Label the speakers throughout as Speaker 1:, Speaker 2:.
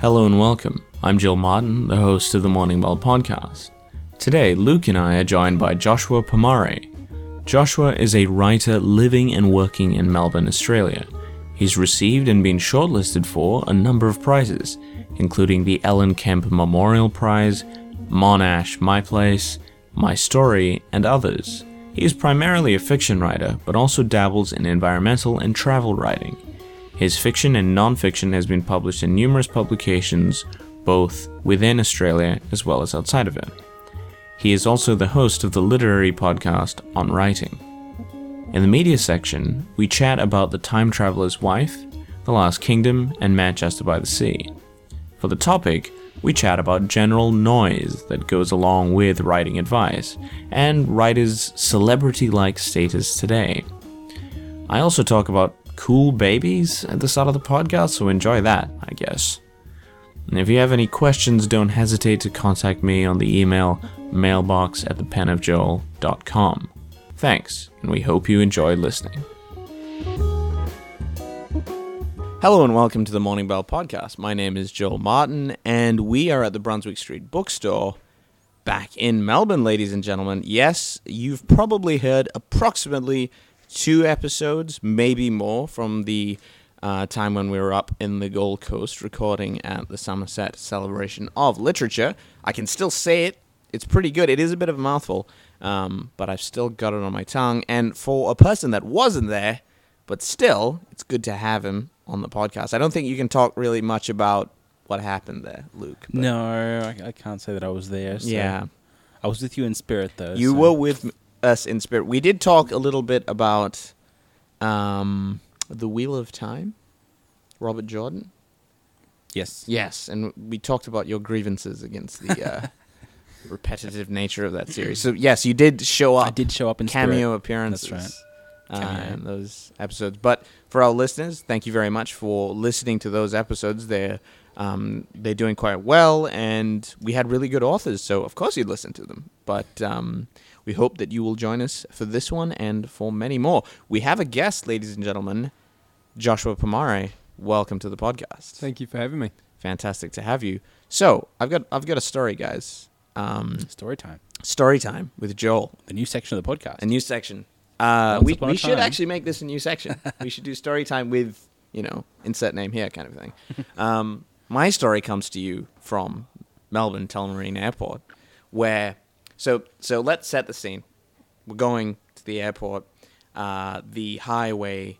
Speaker 1: Hello and welcome. I'm Joel Martin, the host of the Morning Bell podcast. Today, Luke and I are joined by Joshua Pomare. Joshua is a writer living and working in Melbourne, Australia. He's received and been shortlisted for a number of prizes, including the Ellen Kemp Memorial Prize, Monash My Place, My Story, and others. He is primarily a fiction writer, but also dabbles in environmental and travel writing. His fiction and non-fiction has been published in numerous publications, both within Australia as well as outside of it. He is also the host of the literary podcast On Writing. In the media section, we chat about The Time Traveler's Wife, The Last Kingdom, and Manchester by the Sea. For the topic, we chat about general noise that goes along with writing advice and writers' celebrity like status today. I also talk about cool babies at the start of the podcast, so enjoy that, I guess. And if you have any questions, don't hesitate to contact me on the email mailbox at thepenofjoel.com. Thanks, and we hope you enjoy listening. Hello and welcome to the Morning Bell podcast. My name is Joel Martin, and we are at the Brunswick Street Bookstore back in Melbourne, ladies and gentlemen. Yes, you've probably heard approximately two episodes, maybe more, from the uh, time when we were up in the Gold Coast recording at the Somerset Celebration of Literature. I can still say it. It's pretty good. It is a bit of a mouthful, um, but I've still got it on my tongue. And for a person that wasn't there, but still, it's good to have him on the podcast. I don't think you can talk really much about what happened there, Luke.
Speaker 2: No, I, I can't say that I was there. So
Speaker 1: Yeah.
Speaker 2: I was with you in spirit, though.
Speaker 1: You
Speaker 2: so-
Speaker 1: were with m- us in spirit. We did talk a little bit about um, the Wheel of Time, Robert Jordan.
Speaker 2: Yes.
Speaker 1: Yes, and we talked about your grievances against the uh, repetitive nature of that series. So yes, you did show up.
Speaker 2: I did show up in
Speaker 1: cameo
Speaker 2: spirit.
Speaker 1: appearances.
Speaker 2: That's right.
Speaker 1: Uh, in those episodes. But for our listeners, thank you very much for listening to those episodes. They're um, they're doing quite well, and we had really good authors, so of course you'd listen to them. But um, we hope that you will join us for this one and for many more. We have a guest, ladies and gentlemen, Joshua Pomare. Welcome to the podcast.
Speaker 3: Thank you for having me.
Speaker 1: Fantastic to have you. So I've got I've got a story, guys. Um,
Speaker 2: Story time.
Speaker 1: story time with Joel.
Speaker 2: The new section of the podcast.
Speaker 1: A new section. Uh, we we should actually make this a new section. we should do story time with you know insert name here kind of thing. Um, my story comes to you from Melbourne Tullamarine Airport, where so so let's set the scene. We're going to the airport. Uh, the highway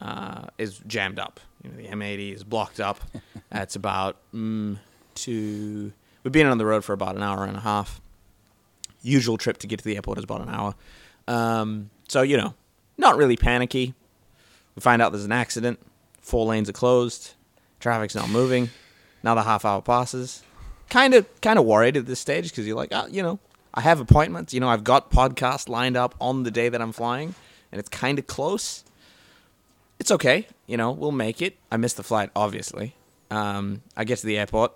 Speaker 1: uh, is jammed up. You know, the M80 is blocked up. It's about mm, two. We've been on the road for about an hour and a half. Usual trip to get to the airport is about an hour. Um, so you know, not really panicky. We find out there's an accident. Four lanes are closed. Traffic's not moving. Now the half hour passes. Kind of, kind of worried at this stage because you're like, oh, you know, I have appointments. You know, I've got podcasts lined up on the day that I'm flying, and it's kind of close. It's okay. You know, we'll make it. I missed the flight, obviously. Um, I get to the airport,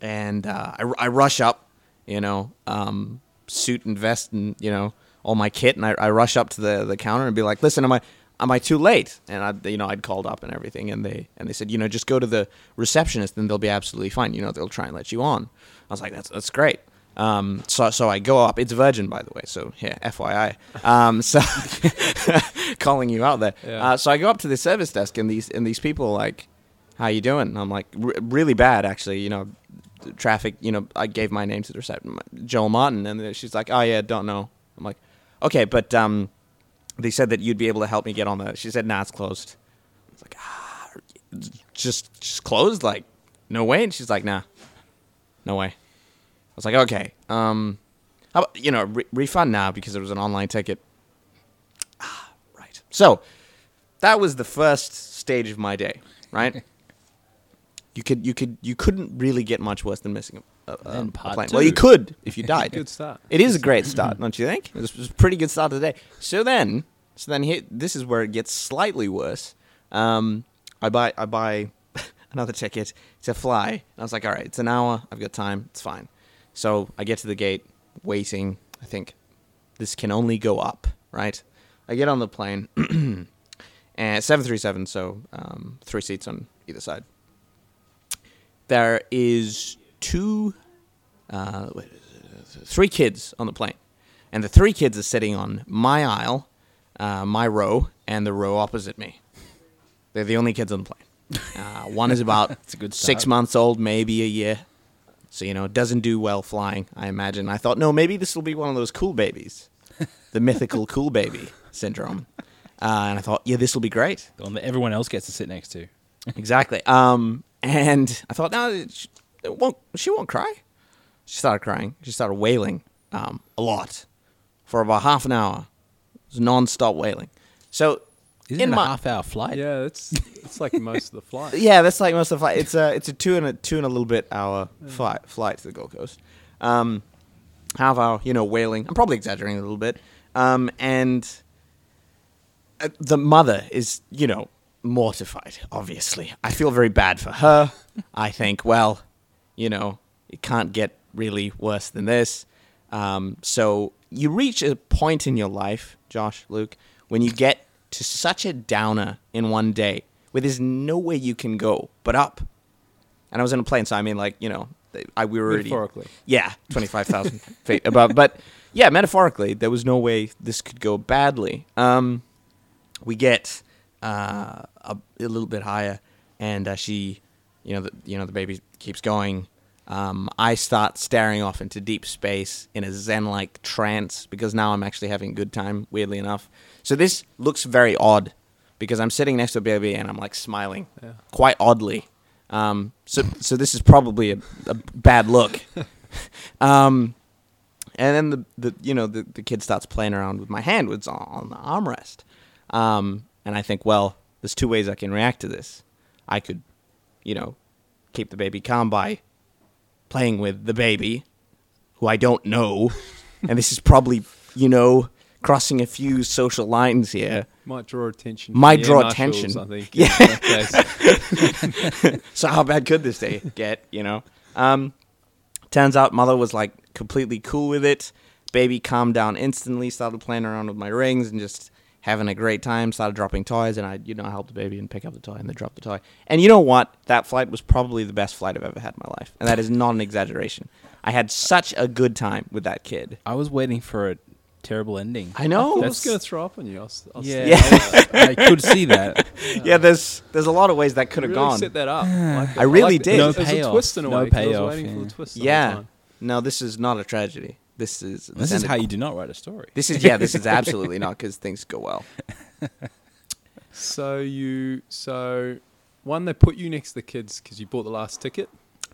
Speaker 1: and uh, I, I rush up. You know, um, suit and vest, and you know, all my kit, and I, I rush up to the, the counter and be like, "Listen, am I am I too late?" And I, you know, I'd called up and everything, and they and they said, you know, just go to the receptionist, and they'll be absolutely fine. You know, they'll try and let you on. I was like, "That's that's great." Um, so so I go up. It's Virgin, by the way. So yeah, FYI. Um, so calling you out there.
Speaker 3: Yeah.
Speaker 1: Uh, so I go up to the service desk, and these and these people are like, "How you doing?" And I'm like, R- "Really bad, actually." You know, traffic. You know, I gave my name to the reception, Joel Martin, and she's like, "Oh yeah, don't know." I'm like, "Okay, but um, they said that you'd be able to help me get on the." She said, "Nah, it's closed." It's like, ah, just just closed. Like, no way. And she's like, "Nah, no way." I was like, "Okay, um, how about, you know, re- refund now because it was an online ticket." Ah, right. So that was the first stage of my day. Right. you could you could you couldn't really get much worse than missing a, a, a plane. Well, you could if you died.
Speaker 3: Good start.
Speaker 1: It is a great start, don't you think? It was, a pretty good start to the day. So then, so then here, this is where it gets slightly worse. Um, I buy I buy another ticket to fly. And I was like, all right, it's an hour. I've got time. It's fine. So I get to the gate, waiting. I think this can only go up, right? I get on the plane, and seven three seven, so um, three seats on either side. There is two, uh, three kids on the plane, and the three kids are sitting on my aisle, uh, my row, and the row opposite me. They're the only kids on the plane. Uh, one is about six months old, maybe a year. So you know, it doesn't do well flying. I imagine. I thought, no, maybe this will be one of those cool babies, the mythical cool baby syndrome. Uh, and I thought, yeah, this will be great.
Speaker 2: The one that everyone else gets to sit next to.
Speaker 1: Exactly. Um, and I thought, no, she won't. She won't cry. She started crying. She started wailing um, a lot for about half an hour. It was non-stop wailing. So
Speaker 2: Isn't
Speaker 1: in
Speaker 2: it a
Speaker 1: my
Speaker 2: half hour flight?
Speaker 3: Yeah, it's it's like most of the flight.
Speaker 1: yeah, that's like most of the flight. It's a it's a two and a two and a little bit hour flight flight to the Gold Coast. Um, half hour, you know, wailing. I'm probably exaggerating a little bit. Um, and uh, the mother is, you know, mortified. Obviously, I feel very bad for her. I think, well, you know, it can't get really worse than this. Um, so you reach a point in your life, Josh, Luke, when you get to such a downer in one day where there's no way you can go but up. And I was in a plane, so I mean, like, you know, I, we were already.
Speaker 3: Metaphorically.
Speaker 1: Yeah, 25,000 feet above. But yeah, metaphorically, there was no way this could go badly. Um, we get uh, a, a little bit higher, and uh, she, you know, the, you know, the baby keeps going. Um, I start staring off into deep space in a zen-like trance because now I'm actually having a good time. Weirdly enough, so this looks very odd because I'm sitting next to a baby and I'm like smiling
Speaker 3: Yeah.
Speaker 1: quite oddly. Um, so, so this is probably a, a bad look. um, and then the, the you know the, the kid starts playing around with my hand, on, on the armrest. Um, and I think, well, there's two ways I can react to this. I could, you know, keep the baby calm by playing with the baby, who I don't know, and this is probably, you know, crossing a few social lines here.
Speaker 3: Might draw attention.
Speaker 1: Might draw attention.
Speaker 3: I think.
Speaker 1: Yeah.
Speaker 3: in that case.
Speaker 1: so how bad could this day get? You know. Um, turns out mother was like completely cool with it. Baby calmed down instantly. Started playing around with my rings and just having a great time. Started dropping toys, and I, you know, helped the baby and pick up the toy and then drop the toy. And you know what? That flight was probably the best flight I've ever had in my life, and that is not an exaggeration. I had such a good time with that kid.
Speaker 2: I was waiting for a terrible ending.
Speaker 1: I know.
Speaker 3: I
Speaker 1: know.
Speaker 3: was going to throw up on you. I was, I was
Speaker 2: yeah,
Speaker 1: Yeah.
Speaker 2: I, I could see that.
Speaker 1: yeah, there's there's a lot of ways that could have
Speaker 3: really
Speaker 1: gone.
Speaker 3: set that up. Like
Speaker 1: I really
Speaker 3: like
Speaker 1: did. No
Speaker 3: was,
Speaker 2: payoff.
Speaker 3: a twist in a
Speaker 2: No
Speaker 3: way. 'cause I
Speaker 2: payoff,
Speaker 3: was waiting for
Speaker 2: yeah.
Speaker 3: the twist. the time.
Speaker 1: No, this is not a tragedy. This is
Speaker 2: This is how you do not write a story.
Speaker 1: This is yeah. This is absolutely not because things go well.
Speaker 3: So you so one they put you next to the kids because you bought the last ticket.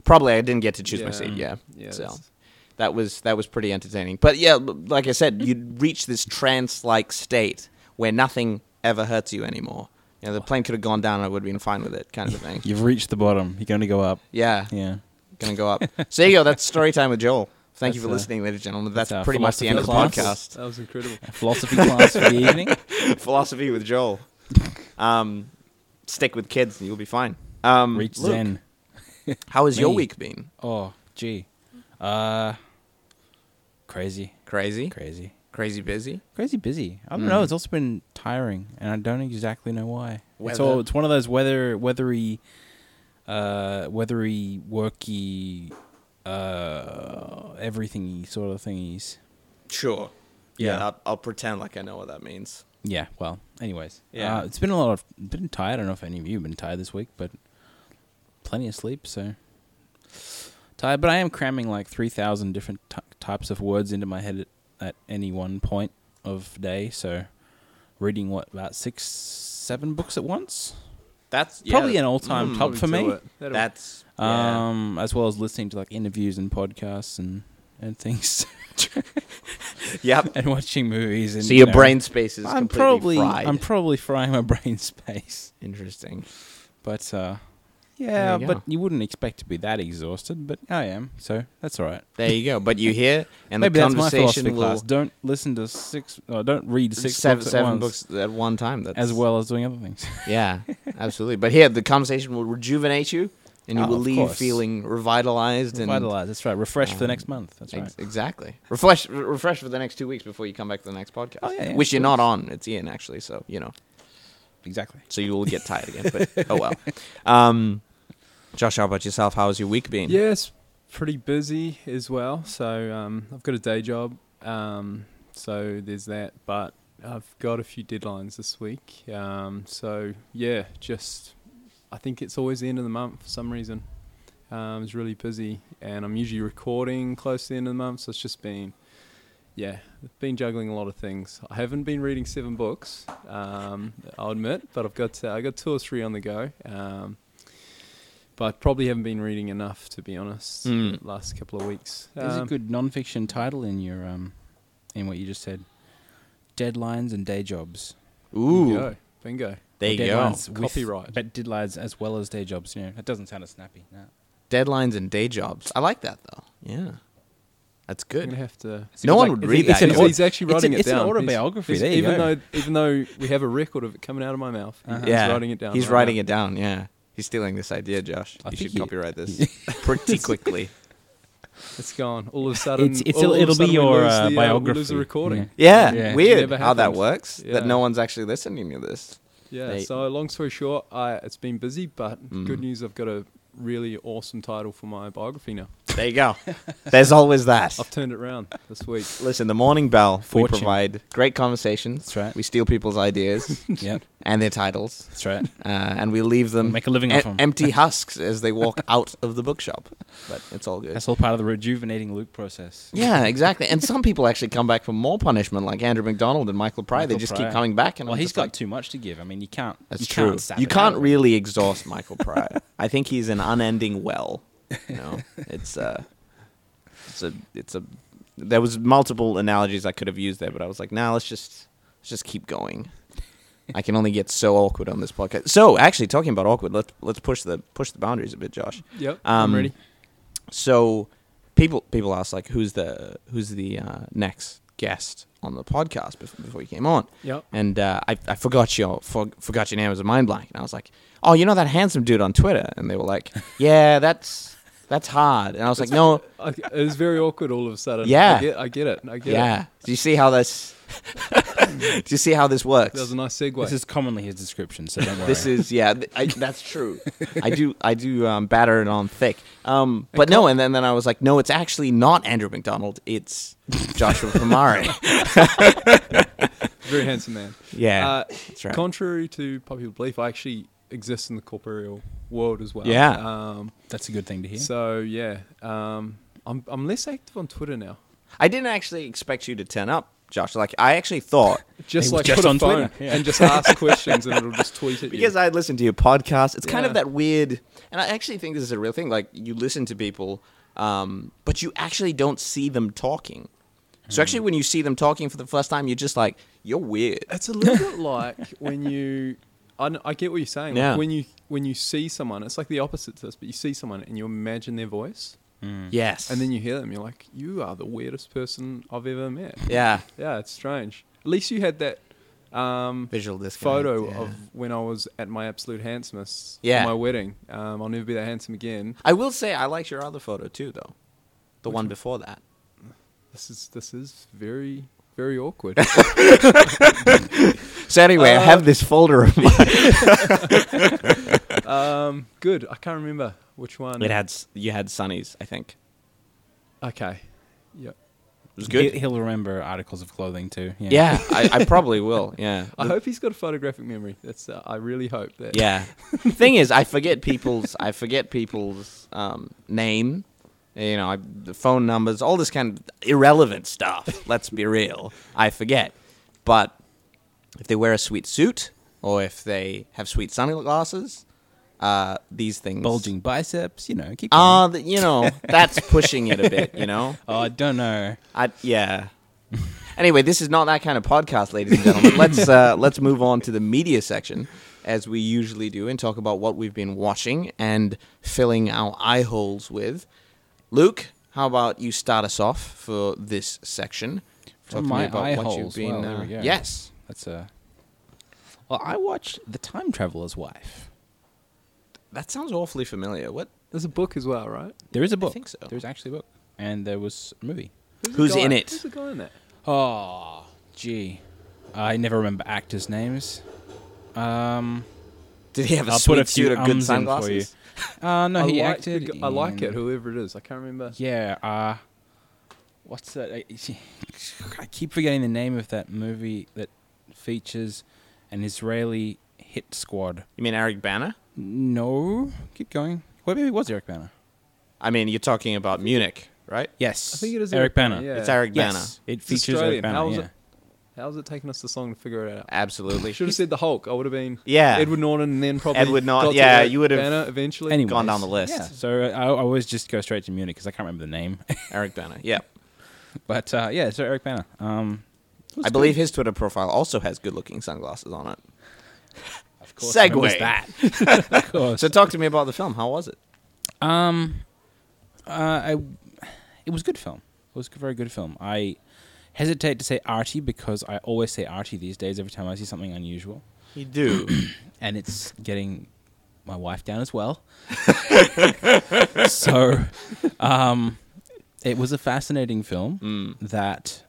Speaker 1: Probably I didn't get to choose my seat. Yeah,
Speaker 3: Yeah.
Speaker 1: So
Speaker 3: that's-
Speaker 1: that was that was pretty entertaining. But yeah, like I said, you'd reach this trance-like state where nothing ever hurts you anymore. You know, the plane could have gone down, and I would have been fine with it, kind of thing.
Speaker 2: You've reached the bottom. You're going to go up.
Speaker 1: Yeah,
Speaker 2: Yeah.
Speaker 1: gonna go up. So there you go. That's story time with Joel. Thank you for
Speaker 2: uh,
Speaker 1: listening, ladies and gentlemen. That's,
Speaker 2: that's
Speaker 1: pretty much the end of the
Speaker 2: philosophy
Speaker 1: podcast.
Speaker 3: That was incredible.
Speaker 2: A philosophy class for the evening.
Speaker 1: Philosophy with Joel. Um, stick with kids, and you'll be fine. Um,
Speaker 2: Reach
Speaker 1: Luke,
Speaker 2: Zen.
Speaker 1: How has your week been?
Speaker 2: Oh, gee. Uh, crazy,
Speaker 1: Crazy,
Speaker 2: crazy,
Speaker 1: crazy busy.
Speaker 2: crazy busy. I don't
Speaker 1: Mm.
Speaker 2: know. It's also been tiring, and I don't exactly know why. It's all. It's one of those weather, weathery, uh, weathery, worky, uh, everythingy sort of thingies.
Speaker 1: Sure. Yeah,
Speaker 2: Yeah.
Speaker 1: I'll, I'll pretend like I know what that means.
Speaker 2: Yeah. Well. Anyways.
Speaker 1: Yeah.
Speaker 2: Uh, it's been a lot of. Been tired. I don't know if any of you have been tired this week, but plenty of sleep. So tired, but I am cramming like three thousand different types of words into my head at, at any one point of day. So reading what about six, seven books at once.
Speaker 1: That's
Speaker 2: Probably an all-time
Speaker 1: Mm,
Speaker 2: top for me.
Speaker 1: That's yeah.
Speaker 2: Um, as well as listening to like interviews and podcasts and and things,
Speaker 1: yep.
Speaker 2: and watching movies. And
Speaker 1: So your
Speaker 2: you know,
Speaker 1: brain space is
Speaker 2: I'm
Speaker 1: completely
Speaker 2: probably
Speaker 1: fried.
Speaker 2: I'm probably frying my brain space.
Speaker 1: Interesting.
Speaker 2: But uh, yeah,
Speaker 1: you
Speaker 2: but you wouldn't expect to be that exhausted, but I am, so that's all right.
Speaker 1: There you go. But you hear, and
Speaker 2: Maybe
Speaker 1: the
Speaker 2: that's my philosophy
Speaker 1: conversation
Speaker 2: class.
Speaker 1: will
Speaker 2: Don't listen to six, or don't read six
Speaker 1: seven,
Speaker 2: books at
Speaker 1: seven
Speaker 2: once,
Speaker 1: books at one time. That's
Speaker 2: as well as doing other things.
Speaker 1: Yeah, absolutely. But here, the conversation will rejuvenate you, and you
Speaker 2: Oh,
Speaker 1: will
Speaker 2: of
Speaker 1: leave
Speaker 2: course.
Speaker 1: feeling revitalized and
Speaker 2: Revitalize. That's right. Refresh for the next month. That's right.
Speaker 1: Ex- exactly. Refresh, re- refresh for the next two weeks before you come back to the next podcast.
Speaker 2: Oh, yeah, yeah,
Speaker 1: which you're not on. It's Ian actually, so you know.
Speaker 2: Exactly.
Speaker 1: So you will get tired again. But oh well. Um, Josh, how about yourself? How How's your week been?
Speaker 3: Yes, pretty busy as well. So um, I've got a day job, um, so there's that. But I've got a few deadlines this week. Um, so yeah, just I think it's always the end of the month for some reason. Um, it's really busy, and I'm usually recording close to the end of the month. So it's just been, yeah, I've been juggling a lot of things. I haven't been reading seven books, um, I'll admit, but I've got uh, I got two or three on the go. Um, but probably haven't been reading enough to be honest.
Speaker 1: Mm.
Speaker 3: The last couple of weeks.
Speaker 2: There's a
Speaker 3: Um,
Speaker 2: good non-fiction title in your um, in what you just said. Deadlines and day jobs.
Speaker 1: Ooh,
Speaker 3: Bingo. Bingo.
Speaker 1: there you go.
Speaker 2: deadlines with-
Speaker 3: Copyright.
Speaker 2: but deadlines as well as day jobs. You know, that doesn't sound as snappy. No.
Speaker 1: Deadlines and day jobs. I like that though. Yeah, that's
Speaker 3: I'm
Speaker 1: good.
Speaker 3: gonna have to.
Speaker 1: No
Speaker 2: seems
Speaker 1: one would read
Speaker 2: it's
Speaker 1: that,
Speaker 2: An,
Speaker 3: He's,
Speaker 1: know.
Speaker 3: he's actually
Speaker 2: it's
Speaker 3: writing
Speaker 2: an-
Speaker 3: it
Speaker 2: it's an
Speaker 3: down.
Speaker 2: Autobiography.
Speaker 3: he's-
Speaker 2: There you
Speaker 3: even
Speaker 2: go.
Speaker 3: though even though we have a record of it coming out of my mouth, he-
Speaker 2: Uh-huh.
Speaker 3: he's
Speaker 1: yeah,
Speaker 3: writing it down.
Speaker 1: He's
Speaker 3: right
Speaker 1: writing
Speaker 3: now.
Speaker 1: it down. Yeah, he's stealing this idea, Josh.
Speaker 2: I
Speaker 1: you should
Speaker 2: he-
Speaker 1: copyright this pretty quickly.
Speaker 3: It's gone. All of a sudden,
Speaker 2: It's- it's-
Speaker 3: all, all a
Speaker 2: it'll be
Speaker 3: sudden we
Speaker 2: your,
Speaker 3: lose
Speaker 2: uh,
Speaker 3: the, uh, we lose
Speaker 2: biography.
Speaker 3: the recording.
Speaker 1: Yeah,
Speaker 2: Yeah.
Speaker 1: weird
Speaker 3: Never
Speaker 1: how that
Speaker 3: happened.
Speaker 1: works. That no one's actually listening to this.
Speaker 3: Yeah. So long story short, I, it's been busy, but
Speaker 1: Mm.
Speaker 3: good news. I've got a really awesome title for my biography now.
Speaker 1: There you go. There's always that.
Speaker 3: I've turned it around this week.
Speaker 1: Listen, the morning bell. We provide great conversations.
Speaker 2: That's right.
Speaker 1: We steal people's ideas
Speaker 2: yep,
Speaker 1: and their titles,
Speaker 2: that's right.
Speaker 1: uh, and we leave
Speaker 2: We'll
Speaker 1: them
Speaker 2: make a living
Speaker 1: em-
Speaker 2: off them.
Speaker 1: empty husks as they walk out of the bookshop. But it's all good.
Speaker 2: That's all part of the rejuvenating Luke process.
Speaker 1: Yeah, exactly. And some people actually come back for more punishment, like Andrew McDonald and Michael Pryor. they just
Speaker 2: Pryor.
Speaker 1: keep coming back. And
Speaker 2: Well,
Speaker 1: I'm
Speaker 2: he's
Speaker 1: just
Speaker 2: got
Speaker 1: like,
Speaker 2: too much to give. I mean, you can't.
Speaker 1: That's
Speaker 2: you
Speaker 1: true.
Speaker 2: Can't sap
Speaker 1: you can't really exhaust Michael Pryor. I think he's an unending well. You know, it's uh, it's a, it's a. There was multiple analogies I could have used there, but I was like, nah, let's just let's just keep going. I can only get so awkward on this podcast. So, actually, talking about awkward, let's let's push the push the boundaries a bit, Josh.
Speaker 3: Yep.
Speaker 1: Um,
Speaker 3: I'm ready.
Speaker 1: So, people people ask like, who's the who's the uh, next guest on the podcast before, before you came on?
Speaker 3: Yep.
Speaker 1: and uh, I, I forgot your for, forgot your name as a mind blank, and I was like, oh, you know that handsome dude on Twitter, and they were like, yeah, that's that's hard, and I was like, no,
Speaker 3: I, it was very awkward all of a sudden.
Speaker 1: Yeah.
Speaker 3: I get, I get it. I get it.
Speaker 1: yeah. Do you see how this? Do you see how this works?
Speaker 3: That was a nice segue.
Speaker 2: This is commonly his description, so don't worry.
Speaker 1: This is yeah, th- I, that's true. I do I do um, batter it on thick. Um, but no, and then then I was like, no, it's actually not Andrew McDonald. It's Joshua Pomare.
Speaker 3: very handsome man.
Speaker 1: yeah,
Speaker 3: Uh,
Speaker 1: that's right.
Speaker 3: Contrary to popular belief, I actually exist in the corporeal world as well.
Speaker 1: Yeah.
Speaker 3: Um,
Speaker 2: That's a good thing to hear.
Speaker 3: So yeah, um, I'm I'm less active on Twitter now.
Speaker 1: I didn't actually expect you to turn up, Josh. Like I actually thought
Speaker 3: Just like
Speaker 2: just
Speaker 3: put a
Speaker 2: on
Speaker 3: phone
Speaker 2: Twitter, yeah.
Speaker 3: and just ask questions and it'll just tweet at
Speaker 1: because
Speaker 3: you.
Speaker 1: I listened to your podcast. It's kind of that weird, and I actually think this is a real thing. Like you listen to people, um, but you actually don't see them talking. So actually, when you see them talking for the first time, you're just like, "You're weird."
Speaker 3: It's a little bit like when you. I, kn- I get what you're saying. Like when you when you see someone, it's like the opposite to this. But you see someone and you imagine their voice,
Speaker 2: Mm.
Speaker 1: Yes,
Speaker 3: and then you hear them. You're like, you are the weirdest person I've ever met.
Speaker 1: yeah,
Speaker 3: Yeah, it's strange. At least you had that um,
Speaker 1: visual disconnect.
Speaker 3: photo
Speaker 1: yeah.
Speaker 3: of when I was at my absolute handsomest.
Speaker 1: Yeah.
Speaker 3: For my wedding. Um, I'll never be that handsome again.
Speaker 1: I will say I liked your other photo too, though. The
Speaker 3: Which
Speaker 1: one
Speaker 3: one?
Speaker 1: before that.
Speaker 3: This is this is very very awkward.
Speaker 1: So anyway, I
Speaker 3: Uh,
Speaker 1: have this folder of mine.
Speaker 3: um, good. I can't remember which one.
Speaker 1: It had you had Sunny's, I think.
Speaker 3: Okay. Yep.
Speaker 1: It was good.
Speaker 2: He, will remember articles of clothing too. Yeah.
Speaker 1: yeah, I, I probably will. Yeah.
Speaker 3: I hope he's got a photographic memory. That's. Uh, I really hope that.
Speaker 1: Yeah. Thing is, I forget people's. I forget people's um, name. You know, I, the phone numbers, all this kind of irrelevant stuff. let's be real. I forget. But if they wear a sweet suit or if they have sweet sunglasses, uh, these things
Speaker 2: Bulging biceps, you know. Keep
Speaker 1: Ah, th- you know, that's pushing it a bit. You know.
Speaker 2: oh, I don't know.
Speaker 1: I yeah. anyway, this is not that kind of podcast, ladies and gentlemen. let's uh, let's move on to the media section, as we usually do, and talk about what we've been watching and filling our eye holes with. Luke, how about you start us off for this section? Talk to me
Speaker 2: my
Speaker 1: about
Speaker 2: eye
Speaker 1: what
Speaker 2: holes.
Speaker 1: you've been.
Speaker 2: Well,
Speaker 1: uh, yes.
Speaker 2: That's a. Well, I watched The Time Traveler's Wife.
Speaker 1: That sounds awfully familiar. What?
Speaker 3: There's a book as well, right?
Speaker 2: There is a book.
Speaker 1: I think so.
Speaker 2: There's actually a book, and there was a movie.
Speaker 3: the
Speaker 1: Who's in it?
Speaker 3: Who's the guy in that?
Speaker 2: Oh, gee, I never remember actors' names. Um,
Speaker 1: Did he have a
Speaker 2: I'll put a
Speaker 1: sweet suit
Speaker 2: few
Speaker 1: of good
Speaker 2: ums in for
Speaker 1: sunglasses?
Speaker 2: Uh, no,
Speaker 3: I
Speaker 2: he
Speaker 3: like
Speaker 2: acted.
Speaker 3: the g- I like it. Whoever it is, I can't remember.
Speaker 2: Yeah. Uh, what's that? I, I keep forgetting the name of that movie that features an Israeli hit squad.
Speaker 1: You mean Eric Bana?
Speaker 2: No, keep going. Well, maybe it was Eric Bana.
Speaker 1: I mean, you're talking about Munich, right?
Speaker 2: Yes,
Speaker 3: I think it is
Speaker 2: Eric,
Speaker 3: Eric
Speaker 2: Bana.
Speaker 3: Bana, yeah.
Speaker 1: It's Eric Bana.
Speaker 2: Yes, it
Speaker 3: It's
Speaker 2: features Eric Bana.
Speaker 3: How was
Speaker 2: yeah.
Speaker 3: it? How's it taking us so long to figure it out?
Speaker 1: Absolutely.
Speaker 3: Should have said the Hulk. I would have been
Speaker 1: Yeah.
Speaker 3: Edward Norton, and then probably
Speaker 1: Edward Norton,
Speaker 3: got to
Speaker 1: yeah, you would have
Speaker 3: Banner eventually.
Speaker 2: Anyways,
Speaker 1: gone down the list.
Speaker 2: Yeah, so uh, I, I always just go straight to Munich because I can't remember the name.
Speaker 1: Eric Bana. Yeah.
Speaker 2: but uh, yeah, so Eric Bana. Um, was
Speaker 1: I believe his Twitter profile also has good-looking sunglasses on it.
Speaker 2: Of course,
Speaker 1: Segue.
Speaker 2: remembers that. of course.
Speaker 1: So talk to me about the film. How was it?
Speaker 2: Um, uh, I, it was a good film. It was a very good film. I hesitate to say arty because I always say arty these days every time I see something unusual,
Speaker 1: You do.
Speaker 2: and it's getting my wife down as well. so, um, it was a fascinating film
Speaker 1: Mm.
Speaker 2: that.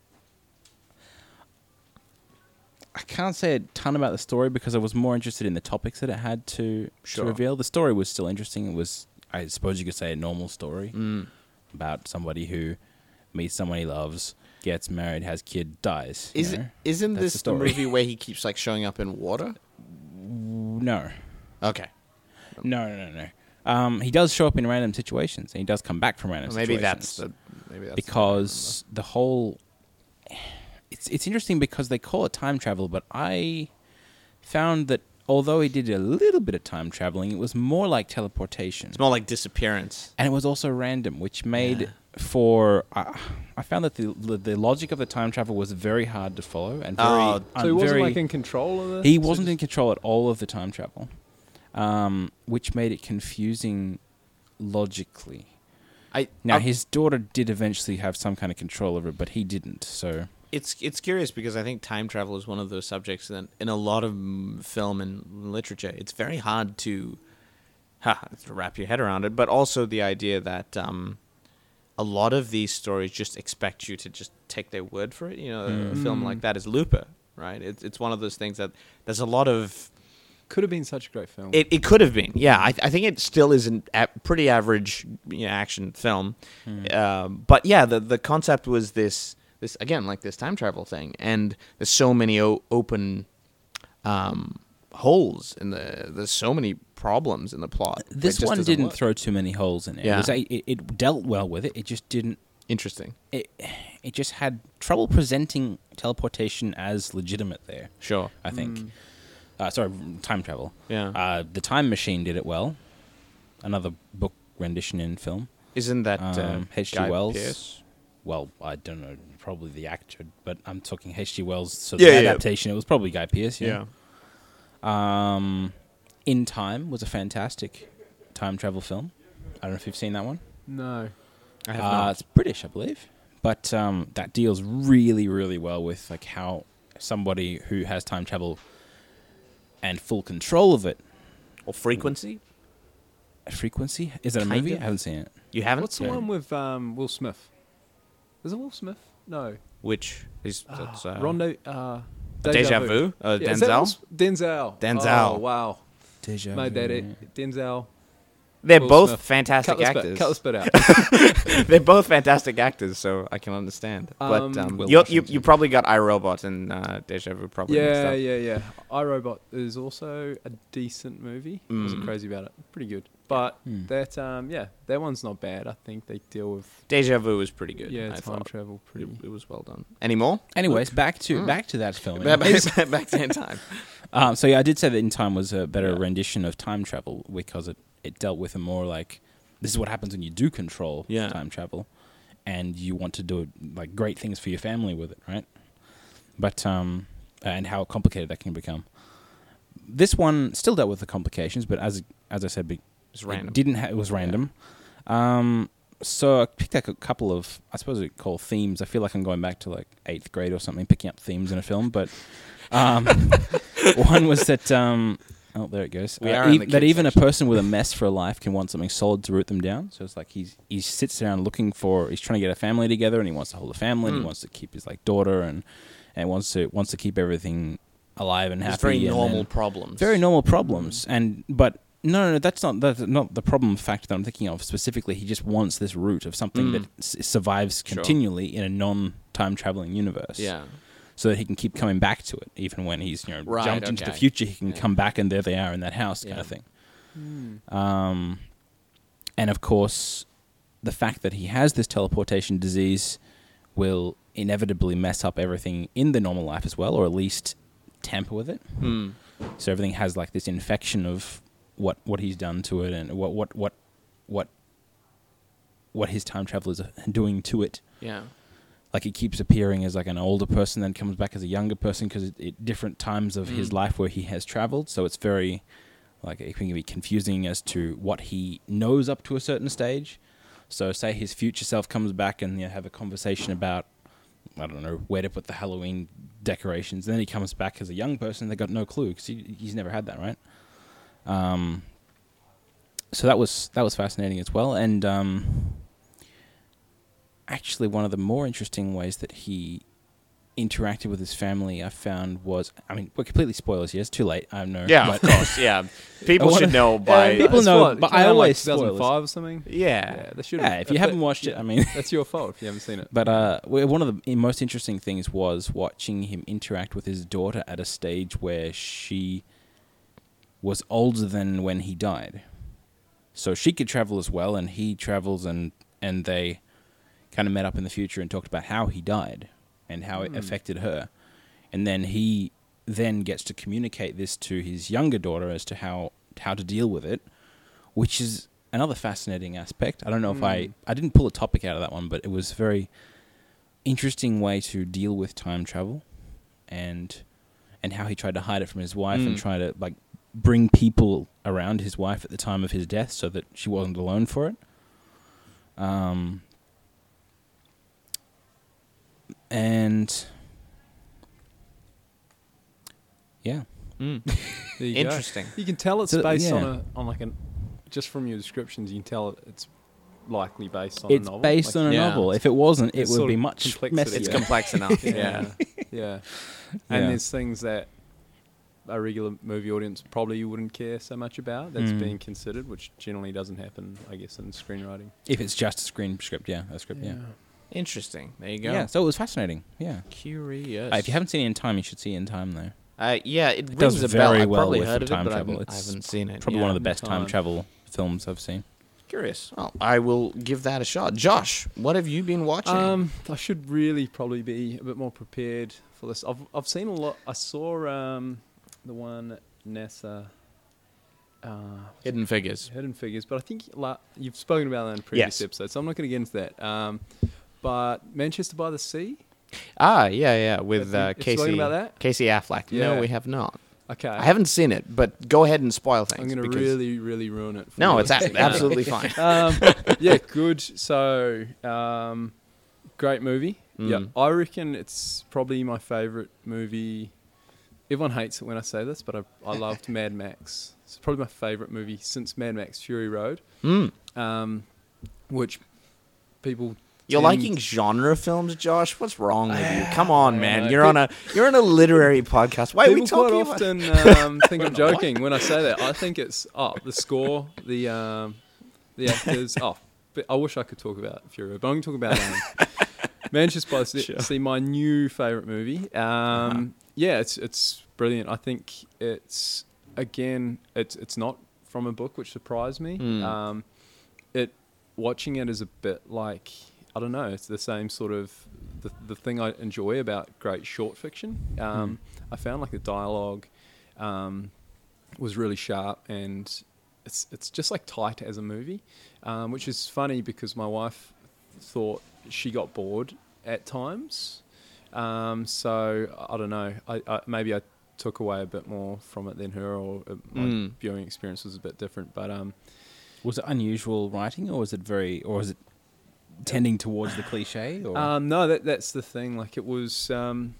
Speaker 2: I can't say a ton about the story because I was more interested in the topics that it had to,
Speaker 1: Sure.
Speaker 2: to reveal. The story was still interesting. It was, I suppose you could say, a normal story
Speaker 1: Mm.
Speaker 2: about somebody who meets someone he loves, gets married, has kid, dies.
Speaker 1: Is it, isn't
Speaker 2: That's
Speaker 1: this
Speaker 2: the
Speaker 1: the, movie where he keeps like showing up in water?
Speaker 2: No,
Speaker 1: Okay.
Speaker 2: no, no, no, no. Um, he does show up in random situations, and he does come back from random
Speaker 1: Well, maybe
Speaker 2: situations.
Speaker 1: that's the maybe that's
Speaker 2: because the whole it's it's interesting because they call it time travel, but I found that although he did a little bit of time traveling, it was more like teleportation,
Speaker 1: it's more like disappearance.
Speaker 2: and it was also random, which made
Speaker 1: Yeah.
Speaker 2: for I I found that the, the the logic of the time travel was very hard to follow and very
Speaker 1: Oh,
Speaker 3: so he wasn't
Speaker 2: very-
Speaker 3: like in control of it.
Speaker 2: he wasn't in control at all of the time travel, um, which made it confusing logically.
Speaker 1: I
Speaker 2: Now
Speaker 1: I-
Speaker 2: his daughter did eventually have some kind of control over it, but he didn't. So
Speaker 1: it's it's curious because I think time travel is one of those subjects that in a lot of mm, film and literature, it's very hard to, ha, to wrap your head around it. But also the idea that um, a lot of these stories just expect you to just take their word for it. You know, a film
Speaker 3: Mm.
Speaker 1: like that is Looper, right? It's it's one of those things that there's a lot of
Speaker 3: could have been such a great film.
Speaker 1: It, it could have been, yeah. I, I think it still is a pretty average you know, action film, um, but yeah, the the concept was this this again like this time travel thing, and there's so many o- open um, holes in the there's so many problems in the plot.
Speaker 2: This one didn't
Speaker 1: work.
Speaker 2: throw too many holes in it.
Speaker 1: Yeah.
Speaker 2: It, was, it, it dealt well with it. It just didn't.
Speaker 1: Interesting,
Speaker 2: It it just had trouble presenting teleportation as legitimate. There,
Speaker 1: sure,
Speaker 2: I think.
Speaker 3: Mm.
Speaker 2: Uh, sorry, time travel.
Speaker 1: yeah.
Speaker 2: Uh, the Time Machine did it well. Another book rendition in film.
Speaker 1: Isn't that uh,
Speaker 2: um, H.G. Wells.
Speaker 1: Pearce?
Speaker 2: Well, I don't know, probably the actor, but I'm talking H.G. Wells. So
Speaker 1: Yeah,
Speaker 2: the
Speaker 1: yeah.
Speaker 2: adaptation, it was probably Guy Pearce.
Speaker 1: Yeah.
Speaker 2: Yeah. Um, In Time was a fantastic time travel film. I don't know if you've seen that one.
Speaker 3: no.
Speaker 1: I have
Speaker 2: Uh,
Speaker 1: not.
Speaker 2: it's British, I believe, but um, that deals really, really well with like how somebody who has time travel and full control of it.
Speaker 1: Or frequency?
Speaker 2: Frequency is it a
Speaker 1: Kind
Speaker 2: movie?
Speaker 1: of.
Speaker 2: I haven't seen it.
Speaker 1: You haven't?
Speaker 3: What's the
Speaker 2: Yeah.
Speaker 3: one with um, Will Smith? Is it Will Smith? No.
Speaker 1: Which is that's uh,
Speaker 3: Rondo. Uh,
Speaker 1: Deja, Vu? Uh,
Speaker 3: Yeah, is that Will
Speaker 1: Denzel.
Speaker 3: Denzel.
Speaker 1: Denzel.
Speaker 3: Oh, wow.
Speaker 2: Deja
Speaker 3: Made that
Speaker 2: vu.
Speaker 3: it. Denzel.
Speaker 1: They're
Speaker 3: Will
Speaker 1: both
Speaker 3: Smith.
Speaker 1: fantastic
Speaker 3: Cut
Speaker 1: actors.
Speaker 3: cut the spit out.
Speaker 1: They're both fantastic actors, so I can understand.
Speaker 3: Um,
Speaker 1: but um,
Speaker 2: Will
Speaker 1: you, you you probably got iRobot and uh, Deja Vu probably. mixed
Speaker 3: yeah, yeah, yeah. iRobot is also a decent movie. I wasn't
Speaker 1: Mm.
Speaker 3: crazy about it. Pretty good. But
Speaker 2: Hmm.
Speaker 3: that, um, yeah, that one's not bad. I think they deal with
Speaker 1: Deja Vu was pretty good.
Speaker 3: yeah
Speaker 1: I
Speaker 3: time
Speaker 1: thought.
Speaker 3: travel
Speaker 1: It,
Speaker 3: pretty.
Speaker 1: it was well done. Any more?
Speaker 2: Anyways, back to
Speaker 1: Mm.
Speaker 2: back to that film.
Speaker 1: Back,
Speaker 2: Anyways.
Speaker 1: back, back to in time.
Speaker 2: Um, so yeah, I did say that In Time was a better
Speaker 1: Yeah.
Speaker 2: rendition of time travel because it, it dealt with a more like this is what happens when you do control
Speaker 1: Yeah.
Speaker 2: time travel, and you want to do like great things for your family with it, right? But um, and how complicated that can become. This one still dealt with the complications, but as as I said, be-
Speaker 1: It's random.
Speaker 2: it didn't. Ha- it was random. Um, so I picked like a couple of I suppose we call themes. I feel like I'm going back to like eighth grade or something, picking up themes in a film. But um, one was that um, oh there it goes. Uh,
Speaker 1: the
Speaker 2: that even
Speaker 1: section.
Speaker 2: a person with a mess for a life can want something solid to root them down. So it's like he's he sits around looking for he's trying to get a family together and he wants to hold a family and
Speaker 1: Mm.
Speaker 2: he wants to keep his like daughter and and wants to wants to keep everything alive and happy.
Speaker 1: It's very
Speaker 2: and
Speaker 1: normal problems.
Speaker 2: very normal problems, and but no, no, no, that's not that's not the problem factor that I'm thinking of specifically. He just wants this root of something
Speaker 1: Mm.
Speaker 2: that s- survives
Speaker 1: Sure.
Speaker 2: continually in a non-time traveling universe.
Speaker 1: Yeah.
Speaker 2: so that he can keep coming back to it, even when he's you know
Speaker 1: Right,
Speaker 2: jumped into the
Speaker 1: okay.
Speaker 2: future. He can
Speaker 1: Yeah.
Speaker 2: come back and there they are in that house, kind
Speaker 1: Yeah.
Speaker 2: of thing.
Speaker 3: Hmm.
Speaker 2: Um, and of course, the fact that he has this teleportation disease will inevitably mess up everything in the normal life as well, or at least tamper with it.
Speaker 1: Hmm.
Speaker 2: So everything has like this infection of what what he's done to it, and what what what what what his time travel is doing to it.
Speaker 1: Yeah.
Speaker 2: Like it keeps appearing as like an older person, then comes back as a younger person because it, it different times of his
Speaker 1: Mm.
Speaker 2: life where he has traveled. So it's very like it can be confusing as to what he knows up to a certain stage. So say his future self comes back and you know, have a conversation about I don't know where to put the Halloween decorations. And Then he comes back as a young person. They got no clue because he, he's never had that, right? Um, so that was that was fascinating as well, and um, actually one of the more interesting ways that he interacted with his family, I found was I mean we're completely spoilers here. It's too late. I know.
Speaker 1: Yeah,
Speaker 2: but-
Speaker 1: of course. Yeah. People
Speaker 2: wanna-
Speaker 1: should know by.
Speaker 2: Yeah, people
Speaker 3: It's
Speaker 2: know,
Speaker 3: what,
Speaker 2: but I
Speaker 3: out like
Speaker 2: always spoil
Speaker 3: 2005 or something.
Speaker 1: yeah.
Speaker 3: they should.
Speaker 2: Yeah, if you haven't watched it, I mean,
Speaker 3: that's your fault if you haven't seen it.
Speaker 2: But uh, one of the most interesting things was watching him interact with his daughter at a stage where she was older than when he died. So she could travel as well, and he travels, and and they kind of met up in the future and talked about how he died and how it
Speaker 3: Hmm.
Speaker 2: affected her, and then he then gets to communicate this to his younger daughter as to how how to deal with it, which is another fascinating aspect. I don't know if I
Speaker 3: Mm.
Speaker 2: I didn't pull a topic out of that one, but it was a very interesting way to deal with time travel, and and how he tried to hide it from his wife and
Speaker 1: Mm.
Speaker 2: try to like bring people around his wife at the time of his death so that she wasn't alone for it. Um, and yeah,
Speaker 1: Mm.
Speaker 3: There you go.
Speaker 1: Interesting.
Speaker 3: You can tell it's
Speaker 2: So,
Speaker 3: based on
Speaker 2: yeah.
Speaker 3: a on like an just from your descriptions. You can tell it- it's likely based on
Speaker 2: it's
Speaker 3: a novel.
Speaker 2: based
Speaker 3: Like,
Speaker 2: on a
Speaker 1: Yeah.
Speaker 2: novel. If it wasn't, it
Speaker 3: It's
Speaker 2: would be much
Speaker 3: complexity.
Speaker 2: messier.
Speaker 1: It's complex enough.
Speaker 3: Yeah.
Speaker 1: yeah.
Speaker 3: yeah, and
Speaker 2: Yeah.
Speaker 3: there's things that a regular movie audience probably wouldn't care so much about that's
Speaker 2: Mm.
Speaker 3: being considered, which generally doesn't happen, I guess, in screenwriting.
Speaker 2: If it's just a screen script, yeah, a script, yeah.
Speaker 1: Interesting. There you go.
Speaker 2: Yeah, so it was fascinating. Yeah.
Speaker 1: Curious.
Speaker 2: Uh, if you haven't seen it in time, you should see it in time though.
Speaker 1: Uh, yeah, it,
Speaker 2: It does
Speaker 1: rings a bell.
Speaker 2: very
Speaker 1: I've
Speaker 2: well
Speaker 1: probably
Speaker 2: with
Speaker 1: heard of
Speaker 2: time
Speaker 1: it, but I
Speaker 2: travel.
Speaker 1: haven't, I
Speaker 2: It's
Speaker 1: haven't seen it.
Speaker 2: Probably
Speaker 1: yeah.
Speaker 2: one of the best time
Speaker 3: Time.
Speaker 2: travel films I've seen.
Speaker 1: Curious. Well, I will give that a shot. Josh, what have you been watching?
Speaker 3: Um, I should really probably be a bit more prepared for this. I've I've seen a lot. I saw um, the one NASA. Uh,
Speaker 1: Hidden Figures.
Speaker 3: Hidden Figures, but I think la- you've spoken about that in previous
Speaker 1: Yes.
Speaker 3: episodes, so I'm not going to get into that. Um, but Manchester by the Sea.
Speaker 1: Ah, yeah, yeah, with uh, Casey.
Speaker 3: about that?
Speaker 1: Casey Affleck. No, we have not.
Speaker 3: Okay,
Speaker 1: I haven't seen it, but go ahead and spoil things.
Speaker 3: I'm going to really, really ruin it. For
Speaker 1: No, it's a- absolutely fine.
Speaker 3: um, yeah, good. So, um, great movie. Yeah,
Speaker 1: Mm.
Speaker 3: I reckon it's probably my favorite movie. Everyone hates it when I say this, but I, I loved Mad Max. It's probably my favorite movie since Mad Max Fury Road,
Speaker 1: Mm.
Speaker 3: um, which people.
Speaker 1: You're liking genre films, Josh? What's wrong with you? Come on, man. You're on a you're on a literary podcast. Why are we
Speaker 3: People quite
Speaker 1: talking about?
Speaker 3: often um, think I'm joking when I say that. I think it's oh the score, the um, the actors. Oh, but I wish I could talk about Fury, Road, but I'm going to talk about um, Manchester by the
Speaker 1: Sure.
Speaker 3: See, my new favorite movie. Um, Yeah, it's it's brilliant. I think it's again, it's it's not from a book, which surprised me.
Speaker 1: Mm.
Speaker 3: Um, it watching it is a bit like I don't know. It's the same sort of the the thing I enjoy about great short fiction. Um, I found like the dialogue um, was really sharp and it's it's just like tight as a movie, um, which is funny because my wife thought she got bored at times. Um, so I don't know. I, I maybe I took away a bit more from it than her, or my
Speaker 1: Mm.
Speaker 3: viewing experience was a bit different. But um,
Speaker 2: Was it unusual writing, or was it very, or was it tending towards the cliche? Or
Speaker 3: Um, no, that that's the thing. Like it was, um,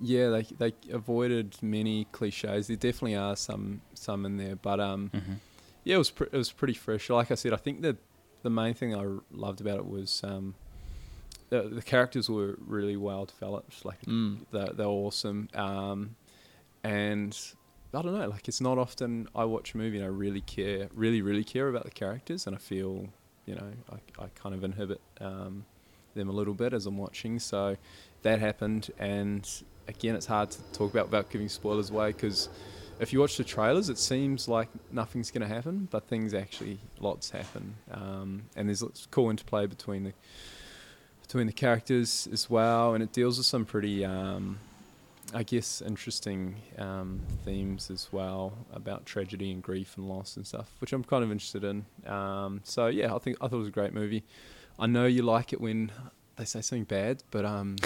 Speaker 3: yeah, they they avoided many cliches. There definitely are some some in there, but um,
Speaker 2: Mhm.
Speaker 3: yeah, it was pre- it was pretty fresh. Like I said, I think that the main thing I r- loved about it was um, the, the characters were really well developed. Like
Speaker 1: Mm.
Speaker 3: they're, they're awesome. Um, and I don't know, like it's not often I watch a movie and I really care, really, really care about the characters, and I feel, you know, I, I kind of inhibit um, them a little bit as I'm watching. So that happened, and again, it's hard to talk about without giving spoilers away because if you watch the trailers, it seems like nothing's going to happen, but things actually, lots happen, um, and there's lots of cool interplay between the between the characters as well, and it deals with some pretty, um, I guess, interesting um, themes as well about tragedy and grief and loss and stuff, which I'm kind of interested in. Um, so yeah, I think I thought it was a great movie. I know you like it when they say something bad, but um,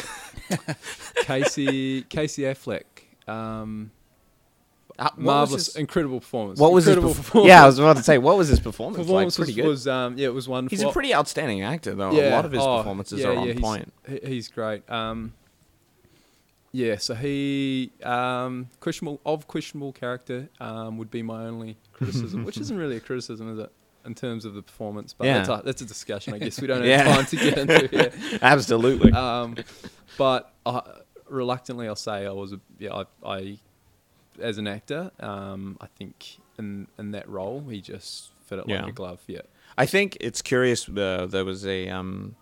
Speaker 3: Casey Casey Affleck. Um,
Speaker 1: Uh, what was
Speaker 3: marvelous,
Speaker 1: his-
Speaker 3: incredible performance.
Speaker 1: What was his perf-
Speaker 3: performance?
Speaker 1: Yeah, I was about to say, what was his performance?
Speaker 3: performance
Speaker 1: like, pretty
Speaker 3: was,
Speaker 1: good.
Speaker 3: was um, yeah, it was wonderful.
Speaker 1: He's a pretty outstanding actor, though. a lot of his
Speaker 3: oh,
Speaker 1: performances
Speaker 3: yeah,
Speaker 1: are on
Speaker 3: yeah, he's-
Speaker 1: point.
Speaker 3: He, he's great. Um, yeah, so he um, questionable of questionable character um, would be my only criticism, which isn't really a criticism, is it? In terms of the performance, but
Speaker 1: Yeah.
Speaker 3: that's, a, that's a discussion. I guess we don't have
Speaker 1: Yeah.
Speaker 3: time to get into here.
Speaker 1: Absolutely.
Speaker 3: Um, but uh, reluctantly, I'll say I was a yeah. I, I as an actor, um, I think in in that role, he just fit it
Speaker 1: Yeah.
Speaker 3: like a glove. Yeah.
Speaker 1: I think it's curious. Uh, there was a um,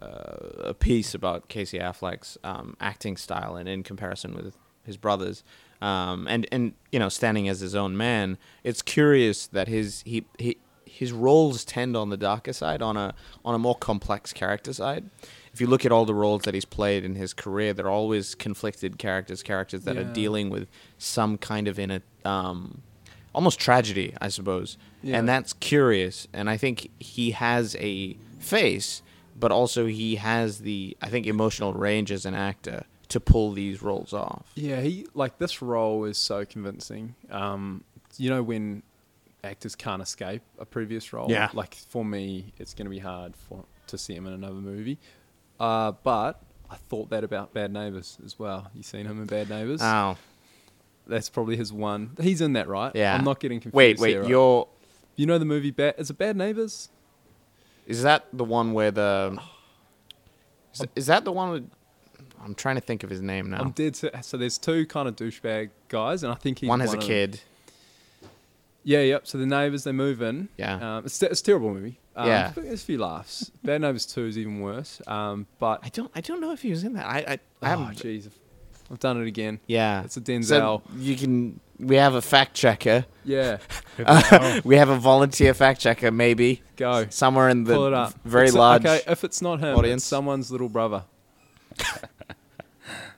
Speaker 1: uh, a piece about Casey Affleck's um, acting style and in comparison with his brothers, um, and and you know, standing as his own man. It's curious that his he, he his roles tend on the darker side, on a on a more complex character side. If you look at all the roles that he's played in his career, they're always conflicted characters, characters that are dealing with some kind of inner, um, almost tragedy, I suppose.
Speaker 3: Yeah.
Speaker 1: And that's curious. And I think he has a face, but also he has the, I think, emotional range as an actor to pull these roles off.
Speaker 3: Yeah, he like this role is so convincing. Um, you know when actors can't escape a previous role.
Speaker 1: Yeah.
Speaker 3: Like for me, it's going to be hard for to see him in another movie. Uh, but I thought that about Bad Neighbors as well. You seen him in Bad Neighbors?
Speaker 1: Oh,
Speaker 3: That's probably his one. He's in that, right?
Speaker 1: yeah.
Speaker 3: I'm not getting confused.
Speaker 1: Wait, wait.
Speaker 3: here.
Speaker 1: You're.
Speaker 3: You know the movie Bad? Is it Bad Neighbors?
Speaker 1: Is that the one where the. Is, is that the one with. I'm trying to think of his name now.
Speaker 3: I'm dead. So, so there's two kind of douchebag guys, and I think he's
Speaker 1: one has a
Speaker 3: of them.
Speaker 1: kid.
Speaker 3: Yeah, yep. So the neighbors they move in.
Speaker 1: Yeah.
Speaker 3: Um, it's, it's a terrible movie. Um,
Speaker 1: Yeah.
Speaker 3: There's a few laughs. Bad Neighbors Two is even worse. Um, but
Speaker 1: I don't. I don't know if he was in that. I. I, I
Speaker 3: oh
Speaker 1: haven't.
Speaker 3: jeez, I've done it again.
Speaker 1: yeah.
Speaker 3: It's a Denzel.
Speaker 1: So you can. We have a fact checker.
Speaker 3: yeah,
Speaker 1: we have a volunteer fact checker, maybe
Speaker 3: go
Speaker 1: somewhere in the
Speaker 3: pull it up.
Speaker 1: very
Speaker 3: It's-
Speaker 1: large.
Speaker 3: Okay, if it's not him,
Speaker 1: audience.
Speaker 3: someone's little brother.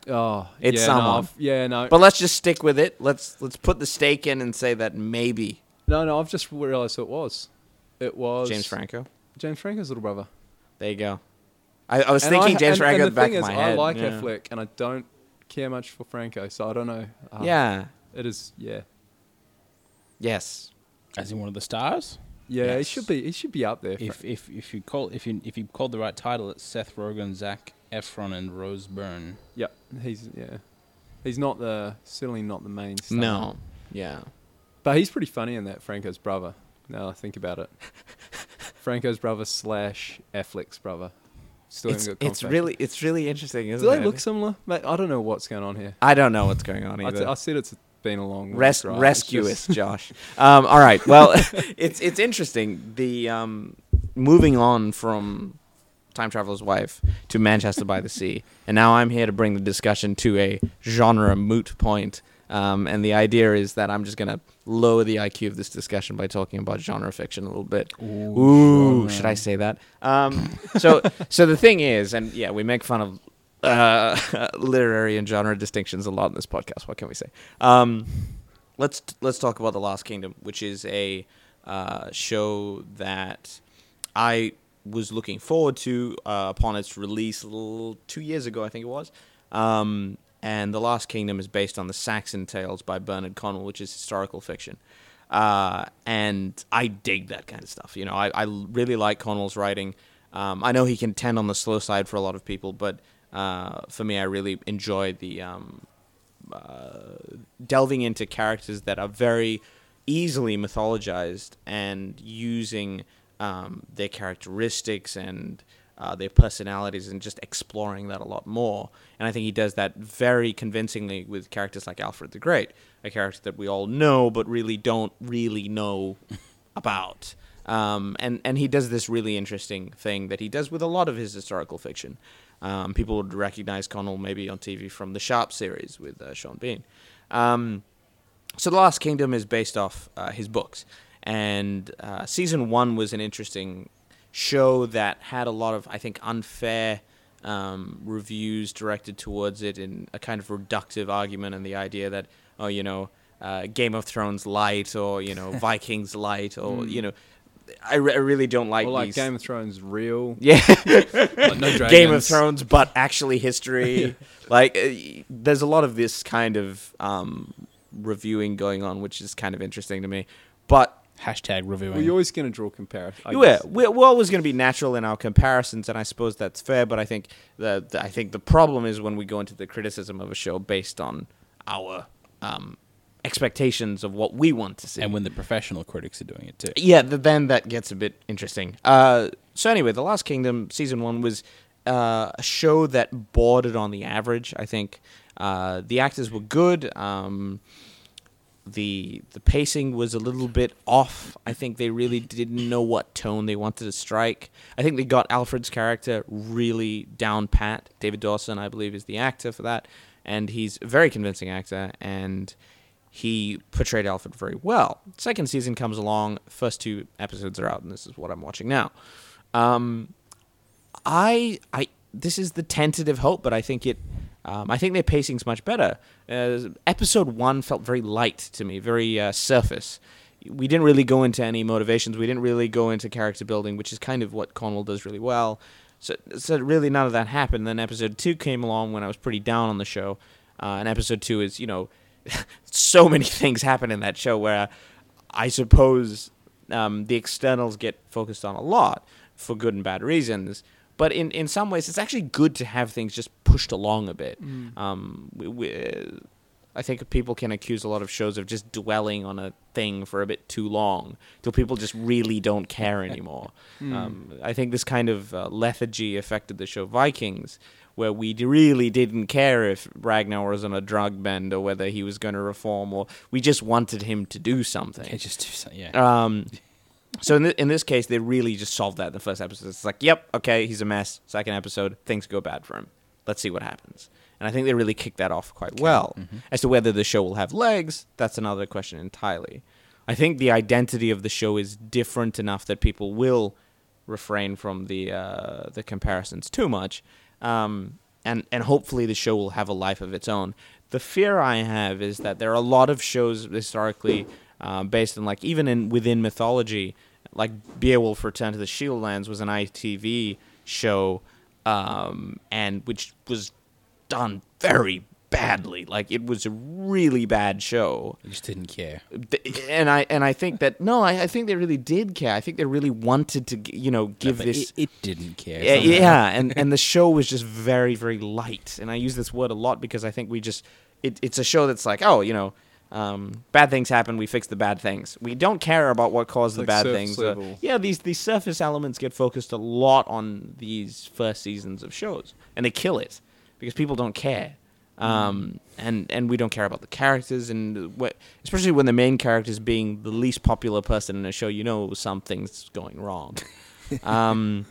Speaker 3: oh,
Speaker 1: It's
Speaker 3: yeah, no,
Speaker 1: someone.
Speaker 3: I've- yeah, no,
Speaker 1: But let's just stick with it. Let's let's put the stake in and say that maybe
Speaker 3: no, no. I've just realised who it was. It was
Speaker 1: James Franco.
Speaker 3: James Franco's little brother.
Speaker 1: There you go. I, I was
Speaker 3: And
Speaker 1: thinking
Speaker 3: I-
Speaker 1: James
Speaker 3: and,
Speaker 1: Franco
Speaker 3: and the
Speaker 1: the back
Speaker 3: thing
Speaker 1: of
Speaker 3: is,
Speaker 1: my head.
Speaker 3: I like
Speaker 1: yeah.
Speaker 3: Affleck, and I don't care much for Franco, so I don't know. Uh,
Speaker 1: Yeah.
Speaker 3: it is. Yeah,
Speaker 1: Yes.
Speaker 2: As in one of the stars.
Speaker 3: yeah. He should be. He should be up there.
Speaker 2: If if if you call if you if you called the right title, it's Seth Rogen, Zac Efron, and Rose Byrne.
Speaker 3: Yep, he's yeah. He's not the certainly not the main star.
Speaker 1: No. Yeah.
Speaker 3: but he's pretty funny in that Franco's brother. Now I think about it, Franco's brother slash Affleck's brother. Still
Speaker 1: It's,
Speaker 3: haven't got
Speaker 1: it's really it's really interesting, isn't
Speaker 3: Do
Speaker 1: it?
Speaker 3: they look similar? Mate, I don't know what's going on here.
Speaker 1: I don't know what's going on here.
Speaker 3: I,
Speaker 1: either.
Speaker 3: I said it's been a long
Speaker 1: Res-
Speaker 3: right?
Speaker 1: rescue us,
Speaker 3: just-
Speaker 1: Josh. Um, all right. Well, it's it's interesting. The um, moving on from Time Traveler's Wife to Manchester by the Sea, and now I'm here to bring the discussion to a genre moot point. Um, and the idea is that I'm just gonna lower the IQ of this discussion by talking about genre fiction a little bit. Ooh, should I say that? Um, so, so the thing is, and yeah, we make fun of uh, literary and genre distinctions a lot in this podcast. What can we say? Um, let's let's talk about the Last Kingdom, which is a uh, show that I was looking forward to uh, upon its release two years ago, I think it was. Um, and the Last Kingdom is based on the Saxon Tales by Bernard Cornwell, which is historical fiction. Uh, and I dig that kind of stuff. You know, I, I really like Cornwell's writing. Um, I know he can tend on the slow side for a lot of people, but uh, for me, I really enjoy the um, uh, delving into characters that are very easily mythologized and using um, their characteristics and uh, their personalities and just exploring that a lot more. And I think he does that very convincingly with characters like Alfred the Great, a character that we all know but really don't really know about. Um, and and he does this really interesting thing that he does with a lot of his historical fiction. Um, people would recognize Cornwell maybe on TV from the Sharpe series with uh, Sean Bean. Um, so the Last Kingdom is based off uh, his books, and uh, season one was an interesting show that had a lot of I think unfair um, reviews directed towards it in a kind of reductive argument and the idea that oh you know uh, Game of Thrones light or you know Vikings light or you know I, re- I really don't like
Speaker 3: Or like
Speaker 1: these
Speaker 3: Game of Thrones real.
Speaker 1: yeah
Speaker 3: Like, no.
Speaker 1: Game of Thrones, but actually history. like, uh, there's a lot of this kind of um, reviewing going on, which is kind of interesting to me. But
Speaker 2: Hashtag reviewing.
Speaker 3: Well, you're always going to draw comparisons.
Speaker 1: Yeah, we're, we're always going to be natural in our comparisons, and I suppose that's fair. But I think the, the I think the problem is when we go into the criticism of a show based on our um, expectations of what we want to see.
Speaker 2: and when the professional critics are doing it too.
Speaker 1: Yeah, th- then that gets a bit interesting. Uh, so anyway, The Last Kingdom season one was uh, a show that bordered on the average. I think uh, the actors were good. Um, the the pacing was a little bit off. I think they really didn't know what tone they wanted to strike. I think they got Alfred's character really down pat. David Dawson, I believe, is the actor for that, and he's a very convincing actor and he portrayed Alfred very well. Second season comes along, first two episodes are out, and this is what I'm watching now. Um, I I this is the tentative hope, but I think it. Um, I think their pacing's much better. Uh, episode one felt very light to me, very uh, surface. We didn't really go into any motivations. We didn't really go into character building, which is kind of what Cornwell does really well. So, so really none of that happened. Then episode two came along when I was pretty down on the show, uh, and episode two is you know so many things happen in that show where I suppose um, the externals get focused on a lot for good and bad reasons. But in, in some ways, it's actually good to have things just pushed along a bit. Um, we, we, I think people can accuse a lot of shows of just dwelling on a thing for a bit too long, till people just really don't care anymore. Um, I think this kind of uh, lethargy affected the show Vikings, where we d- really didn't care if Ragnar was on a drug bend or whether he was going to reform, or we just wanted him to do something.
Speaker 2: Okay, just do something. Yeah.
Speaker 1: Um, so in, th- in this case, they really just solved that in the first episode. It's like, yep, okay, he's a mess. Second episode, things go bad for him. Let's see what happens. And I think they really kicked that off quite well. As to whether the show will have legs, that's another question entirely. I think the identity of the show is different enough that people will refrain from the uh, the comparisons too much, um, and and hopefully the show will have a life of its own. The fear I have is that there are a lot of shows historically uh, based on like even in within mythology, like Beowulf: Return to the Shieldlands was an ITV show, um, and which was done very badly. Like it was a really bad show.
Speaker 2: I just didn't care.
Speaker 1: And I and I think that no, I, I think they really did care. I think they really wanted to, you know, give
Speaker 2: But
Speaker 1: this.
Speaker 2: It, it didn't care.
Speaker 1: yeah, yeah, and and the show was just very very light. And I use this word a lot because I think we just it, it's a show that's like oh you know. Um, bad things happen. We fix the bad things. We don't care about what caused the bad things. Uh, yeah, these these surface elements get focused a lot on these first seasons of shows, and they kill it because people don't care. Um, and and we don't care about the characters, and what, especially when the main character is being the least popular person in a show, you know something's going wrong. um,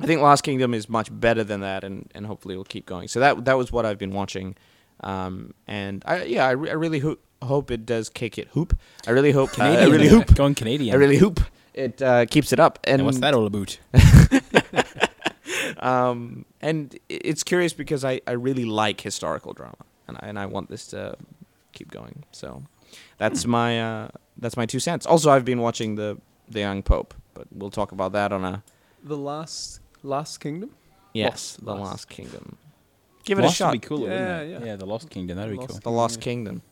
Speaker 1: I think Last Kingdom is much better than that, and, and hopefully it'll keep going. So that that was what I've been watching, um, and I yeah I, re- I really ho- hope it does kick it hoop. I really hope uh, I really hoop.
Speaker 2: Going Canadian.
Speaker 1: I really hoop. It uh, keeps it up, and,
Speaker 2: And what's that all about?
Speaker 1: Um, and it's curious because I, I really like historical drama, and I, and I want this to keep going. So that's my uh, that's my two cents. Also, I've been watching the the Young Pope, but we'll talk about that on a
Speaker 3: The last Last Kingdom.
Speaker 1: yes,
Speaker 3: Lost-
Speaker 1: the Last Kingdom. Give it
Speaker 2: Lost
Speaker 1: a shot.
Speaker 2: Would be cooler,
Speaker 3: Yeah, yeah.
Speaker 2: Yeah, the Lost Kingdom. That'd be
Speaker 3: Lost
Speaker 2: cool.
Speaker 1: The Lost
Speaker 3: Yeah.
Speaker 1: Kingdom.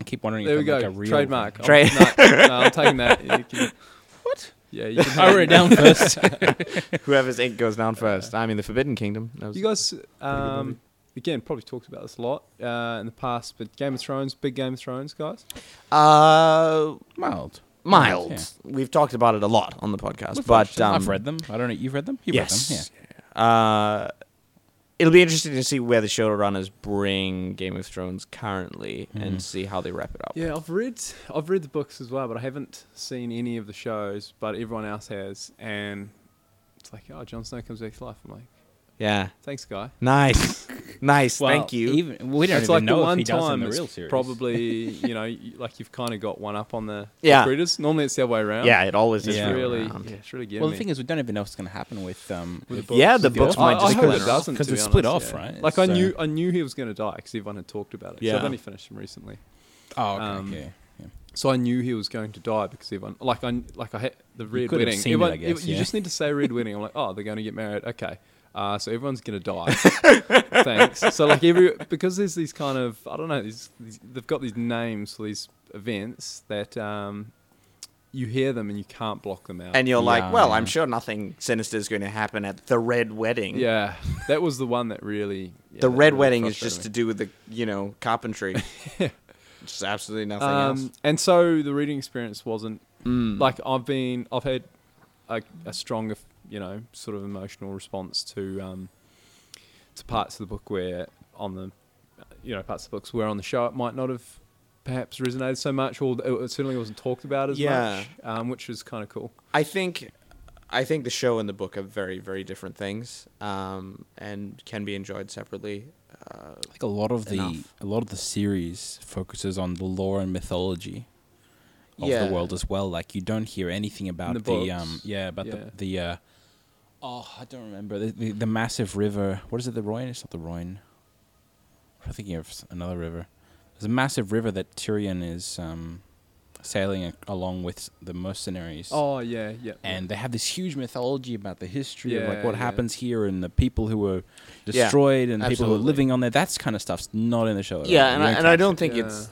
Speaker 2: I keep wondering
Speaker 3: There
Speaker 2: if
Speaker 3: we
Speaker 2: there's
Speaker 3: go.
Speaker 2: like a real
Speaker 3: Trademark.
Speaker 1: Trade-
Speaker 3: no, no, I'm taking that. You can-
Speaker 2: What?
Speaker 3: Yeah, you can
Speaker 2: I
Speaker 3: have
Speaker 2: wrote it down first.
Speaker 1: Whoever's ink goes down first. I mean, the Forbidden Kingdom. That was
Speaker 3: You guys, um, again, probably talked about this a lot uh, in the past, but Game of Thrones, big Game of Thrones, guys.
Speaker 1: uh,
Speaker 2: Mild.
Speaker 1: mild.
Speaker 2: Yeah.
Speaker 1: We've talked about it a lot on the podcast,
Speaker 2: We've
Speaker 1: but um,
Speaker 2: I've read them. I don't know. You've read them? You've
Speaker 1: yes.
Speaker 2: read them?
Speaker 1: uh, it'll be interesting to see where the showrunners bring Game of Thrones currently
Speaker 2: Mhm.
Speaker 1: and see how they wrap it up.
Speaker 3: Yeah, I've read I've read the books as well, but I haven't seen any of the shows. But everyone else has, and it's like, oh, Jon Snow comes back to life. I'm like,
Speaker 1: Yeah.
Speaker 3: thanks, guy.
Speaker 1: Nice. nice.
Speaker 2: Well,
Speaker 1: Thank you.
Speaker 2: Even, we don't
Speaker 3: it's
Speaker 2: even
Speaker 3: like
Speaker 2: know
Speaker 3: the
Speaker 2: if
Speaker 3: one
Speaker 2: he does in
Speaker 3: time
Speaker 2: the
Speaker 3: it's
Speaker 2: real series.
Speaker 3: probably you know y- like you've kind of got one up on the
Speaker 1: Yeah.
Speaker 3: readers. Normally it's the other way around.
Speaker 1: yeah, it always is
Speaker 3: it's
Speaker 2: Yeah.
Speaker 1: the other way
Speaker 3: really
Speaker 1: around.
Speaker 3: yeah, it's really getting
Speaker 2: Well, the
Speaker 3: me.
Speaker 2: thing is, we don't even know what's going to happen with um.
Speaker 3: With
Speaker 2: with
Speaker 3: the
Speaker 1: Yeah, the books might
Speaker 3: I
Speaker 1: just
Speaker 3: hope
Speaker 1: split
Speaker 3: it
Speaker 1: off.
Speaker 3: doesn't
Speaker 2: 'Cause
Speaker 3: to
Speaker 2: it's
Speaker 3: be
Speaker 2: split
Speaker 3: honest,
Speaker 2: off,
Speaker 3: yeah.
Speaker 2: right?
Speaker 3: Like I
Speaker 2: So-
Speaker 3: knew I knew he was going to die because everyone had talked about it. 'cause I've only finished him recently.
Speaker 2: Oh, okay.
Speaker 3: Um,
Speaker 2: okay. Yeah.
Speaker 3: So I knew he was going to die because everyone, like I, like I had the red
Speaker 2: could have
Speaker 3: wedding.
Speaker 2: seen it,
Speaker 3: Everyone-
Speaker 2: guess,
Speaker 3: you
Speaker 2: yeah.
Speaker 3: just need to say red wedding. I'm like, oh, they're going to get married. Okay, uh, so everyone's going to die. Thanks. So like every because there's these kind of I don't know these, these they've got these names for these events that um, you hear them and you can't block them out.
Speaker 1: And you're like, well. I'm sure nothing sinister is going to happen at the Red Wedding.
Speaker 3: yeah, that was the one that really. yeah,
Speaker 1: the
Speaker 3: that
Speaker 1: Red
Speaker 3: really
Speaker 1: Wedding is just
Speaker 3: me.
Speaker 1: to do with the, you know, carpentry. Just absolutely nothing
Speaker 3: Um,
Speaker 1: else.
Speaker 3: and so the reading experience wasn't
Speaker 1: Mm.
Speaker 3: like I've been I've had a, a stronger you know sort of emotional response to um to parts of the book where on the you know parts of the books where on the show it might not have perhaps resonated so much or it certainly wasn't talked about as
Speaker 1: Yeah.
Speaker 3: much um, which was kind of cool
Speaker 1: I think I think the show and the book are very, very different things, um, and can be enjoyed separately. Uh,
Speaker 2: Like a lot of the
Speaker 1: enough.
Speaker 2: a lot of the series focuses on the lore and mythology of
Speaker 1: Yeah.
Speaker 2: the world as well. Like you don't hear anything about
Speaker 3: the
Speaker 2: the, um yeah about
Speaker 3: Yeah.
Speaker 2: the the uh oh I don't remember the, the the massive river. What is it? The Rhine? It's not the Rhine. I'm thinking of another river. There's a massive river that Tyrion is um sailing a- along with the mercenaries.
Speaker 3: oh yeah yeah
Speaker 2: and they have this huge mythology about the history of like
Speaker 3: Yeah,
Speaker 2: what
Speaker 3: yeah.
Speaker 2: happens here and the people who were
Speaker 1: Yeah,
Speaker 2: destroyed and people who
Speaker 1: absolutely.
Speaker 2: are living on there. That's kind of stuff's not in the show. At
Speaker 1: yeah,
Speaker 2: all.
Speaker 1: and
Speaker 2: You
Speaker 1: I, and I
Speaker 2: catch
Speaker 1: don't think
Speaker 3: Yeah.
Speaker 1: it's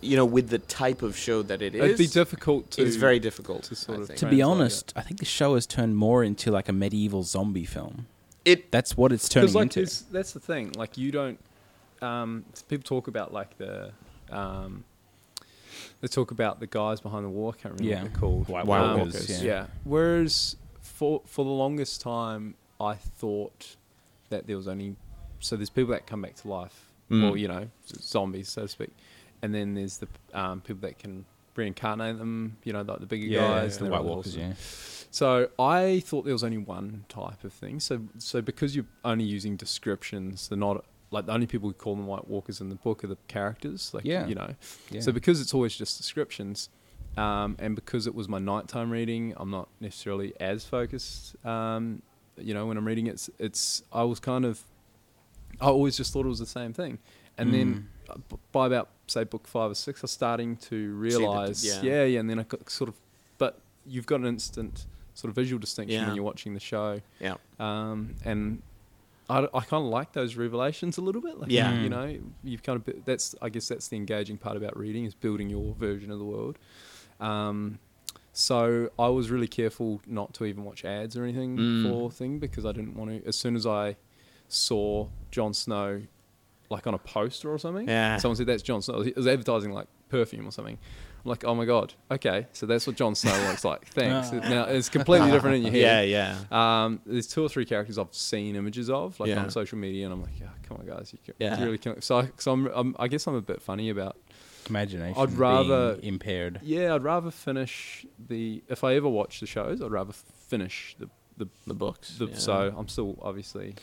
Speaker 1: you know with the type of show that it is, it'd
Speaker 3: be difficult to
Speaker 1: it's very difficult
Speaker 3: to sort of.
Speaker 2: To be
Speaker 3: translate it.
Speaker 2: honest, I think the show has turned more into like a medieval zombie film.
Speaker 1: It
Speaker 2: That's what it's turning
Speaker 3: like
Speaker 2: into.
Speaker 3: it's- that's the thing like you don't um, people talk about like the um, they talk about the guys behind the wall I can't remember
Speaker 2: Yeah.
Speaker 3: what they're called
Speaker 2: White
Speaker 1: White
Speaker 3: Um,
Speaker 1: Walkers,
Speaker 3: yeah.
Speaker 2: yeah.
Speaker 3: whereas for for the longest time I thought that there was only so there's people that come back to life
Speaker 1: Mm.
Speaker 3: or you know zombies so to speak and then there's the um, people that can reincarnate them you know like the bigger
Speaker 2: yeah,
Speaker 3: guys
Speaker 2: the White Walkers.
Speaker 3: awesome.
Speaker 2: Yeah,
Speaker 3: So I thought there was only one type of thing. So so because you're only using descriptions, they're not like the only people who call them White Walkers in the book are the characters. Like
Speaker 2: Yeah.
Speaker 3: you know.
Speaker 2: yeah.
Speaker 3: So because it's always just descriptions, um, and because it was my nighttime reading, I'm not necessarily as focused. Um, you know, when I'm reading it, it's, it's I was kind of I always just thought it was the same thing, and then uh, b- by about say book five or six, I was starting to realize,
Speaker 1: yeah.
Speaker 3: yeah, yeah, and then I got sort of, but you've got an instant sort of visual distinction
Speaker 1: Yeah.
Speaker 3: when you're watching the show,
Speaker 1: yeah.
Speaker 3: um, and I, I kind of like those revelations a little bit, like
Speaker 1: Yeah.
Speaker 3: you know, you've kind of that's I guess that's the engaging part about reading is building your version of the world. Um, so I was really careful not to even watch ads or anything
Speaker 1: Mm.
Speaker 3: for thing because I didn't want to. As soon as I saw Jon Snow, like on a poster or something,
Speaker 1: Yeah.
Speaker 3: someone said that's Jon Snow. It was advertising like perfume or something. I'm like, oh my god, okay, so that's what Jon Snow looks like. Thanks. Now it's completely different in your head.
Speaker 1: Yeah, yeah.
Speaker 3: Um, there's two or three characters I've seen images of, like
Speaker 1: Yeah.
Speaker 3: on social media, and I'm like, yeah, come on, guys, you, can,
Speaker 1: Yeah.
Speaker 3: you really can. So, I, so I'm, I'm, I guess I'm a bit funny about.
Speaker 2: imagination.
Speaker 3: I'd rather-
Speaker 2: impaired.
Speaker 3: Yeah, I'd rather finish the. If I ever watch the shows, I'd rather finish the the,
Speaker 1: The books.
Speaker 3: the
Speaker 1: yeah.
Speaker 3: So I'm still obviously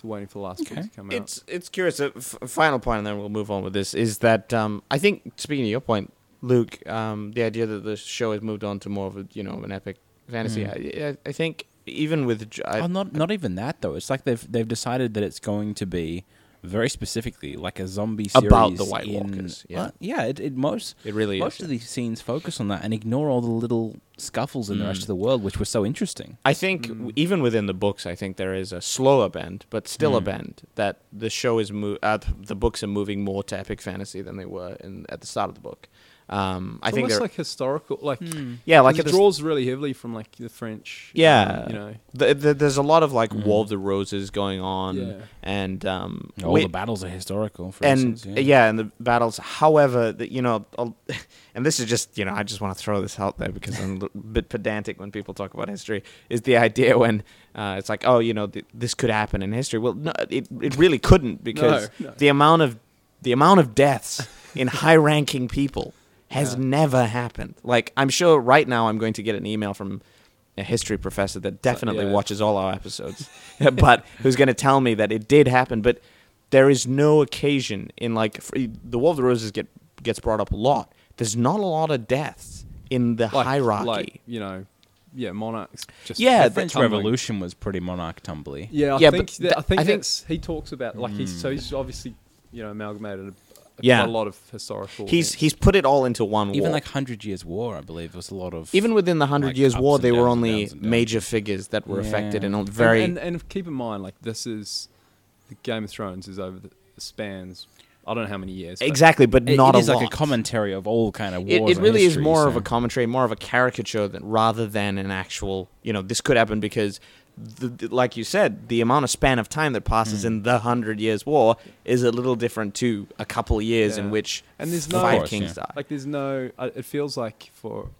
Speaker 3: still waiting for the last
Speaker 2: Okay.
Speaker 3: book to come out.
Speaker 1: It's it's curious. A f- final point, and then we'll move on with this. Is that um, I think speaking of your point, Luke, um, the idea that the show has moved on to more of a you know an epic fantasy.
Speaker 2: Mm.
Speaker 1: I, I, I think even with J- I,
Speaker 2: oh, not not even that though. It's like they've they've decided that it's going to be very specifically like a zombie series
Speaker 1: About the White
Speaker 2: in-
Speaker 1: Walkers, yeah.
Speaker 2: Well, yeah. It, it most
Speaker 1: it really
Speaker 2: most
Speaker 1: is.
Speaker 2: of these scenes focus on that and ignore all the little scuffles in the rest
Speaker 1: Mm.
Speaker 2: of the world, which were so interesting.
Speaker 1: I think
Speaker 3: Mm.
Speaker 1: even within the books, I think there is a slower bend, but still a
Speaker 2: Mm.
Speaker 1: bend that the show is mo- uh, the books are moving more to epic fantasy than they were in at the start of the book. Um, I
Speaker 3: It's
Speaker 1: think
Speaker 3: almost like historical, like
Speaker 1: yeah, like
Speaker 3: it draws really heavily from like the French.
Speaker 1: Yeah.
Speaker 3: um, you know.
Speaker 1: The, the, there's a lot of like
Speaker 2: Mm.
Speaker 1: War of the Roses going on,
Speaker 3: Yeah.
Speaker 1: and um,
Speaker 2: All
Speaker 1: we-
Speaker 2: the battles are historical, for
Speaker 1: and
Speaker 2: instance.
Speaker 1: yeah. and the battles. However, the, you know, I'll- and this is just you know, I just want to throw this out there because I'm a bit pedantic when people talk about history. Is the idea when uh, it's like, oh, you know, th- this could happen in history? Well, no, it it really couldn't because
Speaker 3: no.
Speaker 1: the amount of the amount of deaths in high-ranking people has
Speaker 3: Yeah.
Speaker 1: never happened. Like I'm sure right now I'm going to get an email from a history professor that definitely
Speaker 3: yeah.
Speaker 1: watches all our episodes, but who's going to tell me that it did happen. But there is no occasion in like the War of the Roses get gets brought up a lot. There's not a lot of deaths in the
Speaker 3: Like,
Speaker 1: hierarchy.
Speaker 3: like you know, yeah, monarchs. Just
Speaker 1: Yeah,
Speaker 2: the
Speaker 1: the
Speaker 2: French
Speaker 3: tumbling.
Speaker 2: Revolution was pretty monarch tumbly.
Speaker 3: Yeah, I
Speaker 1: Yeah,
Speaker 3: think that,
Speaker 1: th-
Speaker 3: I think
Speaker 1: I think-
Speaker 3: he talks about like he's so hmm. he's obviously you know amalgamated a,
Speaker 1: Yeah.
Speaker 3: a lot of historical.
Speaker 1: he's
Speaker 3: events.
Speaker 1: he's put it all into one
Speaker 2: Even
Speaker 1: war.
Speaker 2: like Hundred Years War, I believe, was a lot of
Speaker 1: even within the Hundred
Speaker 2: like,
Speaker 1: Years War,
Speaker 2: and
Speaker 1: they were only
Speaker 2: downs and downs.
Speaker 1: major figures that were affected
Speaker 2: Yeah.
Speaker 1: and
Speaker 3: And-
Speaker 1: very.
Speaker 3: and, and, keep in mind like this is the Game of Thrones is over the spans. I don't know how many years. but-
Speaker 1: Exactly, but
Speaker 2: It-
Speaker 1: not
Speaker 2: it is
Speaker 1: a
Speaker 2: like
Speaker 1: lot.
Speaker 2: a commentary of all kind of wars.
Speaker 1: it
Speaker 2: and
Speaker 1: really is
Speaker 2: history,
Speaker 1: more of a commentary, more of a caricature than rather than an actual. You know, this could happen because, the, the- like you said, the amount of span of time that passes
Speaker 2: Mm.
Speaker 1: in the Hundred Years' War is a little different to a couple of years in which
Speaker 3: And there's no-
Speaker 1: five
Speaker 2: Of course,
Speaker 1: kings
Speaker 2: yeah.
Speaker 1: die.
Speaker 3: Like there's no. I- It feels like for,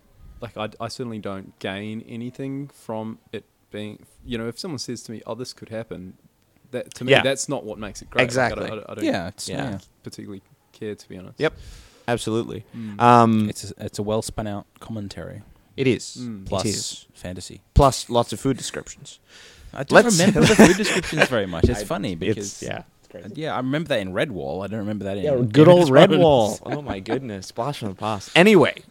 Speaker 3: like I, I certainly don't gain anything from it being. You know, if someone says to me, "Oh, this could happen," that to me
Speaker 1: Yeah.
Speaker 3: that's not what makes it great. Like, I
Speaker 1: Exactly.
Speaker 3: I, don't- I don't
Speaker 2: yeah, it's,
Speaker 1: Yeah.
Speaker 2: yeah.
Speaker 3: particularly care to be honest.
Speaker 1: Yep. Absolutely.
Speaker 3: Mm.
Speaker 1: Um,
Speaker 2: It's a, it's a well spun out commentary
Speaker 1: it is.
Speaker 3: Mm.
Speaker 2: plus
Speaker 1: It is.
Speaker 2: fantasy.
Speaker 1: Plus lots of food descriptions.
Speaker 2: I don't
Speaker 1: Let's-
Speaker 2: remember the food descriptions very much. It's
Speaker 1: I-
Speaker 2: funny because
Speaker 1: It's, yeah. It's
Speaker 2: yeah, I remember that in Redwall. I don't remember that in
Speaker 1: Yeah, good old Red
Speaker 2: Thrones.
Speaker 1: Wall. Oh my goodness, blast from the past. Anyway,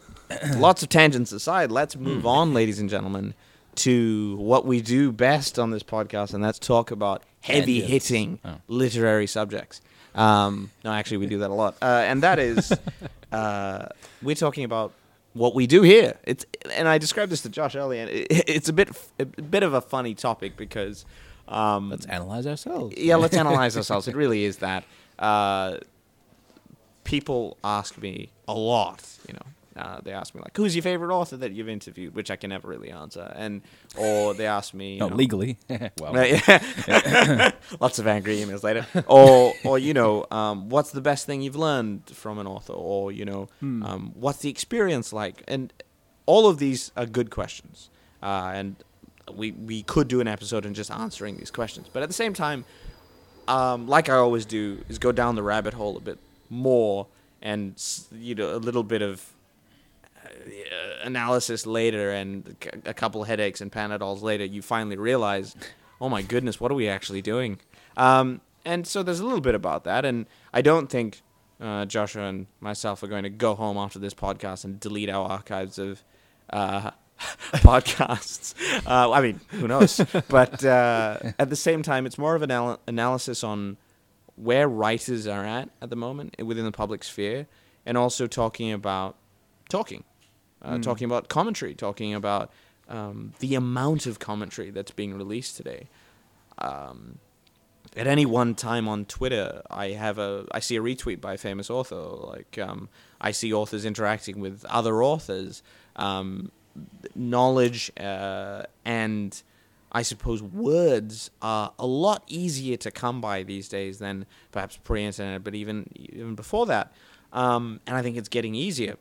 Speaker 1: lots of tangents aside, let's move on, ladies and gentlemen, to what we do best on this podcast, and that's talk about heavy
Speaker 2: Tangents.
Speaker 1: hitting
Speaker 2: Oh.
Speaker 1: literary subjects. Um, no, actually, we do that a lot, uh, and that is uh, we're talking about what we do here. It's and I described this to Josh earlier. And it, it's a bit a bit of a funny topic because. Um,
Speaker 2: Let's analyze ourselves.
Speaker 1: yeah, let's analyze ourselves. It really is that. Uh, people ask me a lot, you know. Uh, they ask me like, "Who's your favorite author that you've interviewed?" Which I can never really answer, and or they ask me, you know,
Speaker 2: legally. well.
Speaker 1: Lots of angry emails later. Or, or you know, um, what's the best thing you've learned from an author? Or you know,
Speaker 3: Hmm.
Speaker 1: um, what's the experience like? And all of these are good questions. Uh, and we we could do an episode in just answering these questions. But at the same time, um, like I always do, is go down the rabbit hole a bit more and you know a little bit of analysis later and a couple headaches and panadols later, you finally realize, oh my goodness, what are we actually doing? Um, and so there's a little bit about that, and I don't think uh, Joshua and myself are going to go home after this podcast and delete our archives of uh, podcasts. Uh, I mean, who knows? but uh, at the same time, it's more of an anal- analysis on where writers are at at the moment within the public sphere, and also talking about talking, uh,
Speaker 3: Mm.
Speaker 1: talking about commentary, talking about um, the amount of commentary that's being released today. Um, at any one time on Twitter, I have a I see a retweet by a famous author. Like um, I see authors interacting with other authors. Um, knowledge uh, and I suppose words are a lot easier to come by these days than perhaps pre-internet, but even even before that. Um, and I think it's getting easier.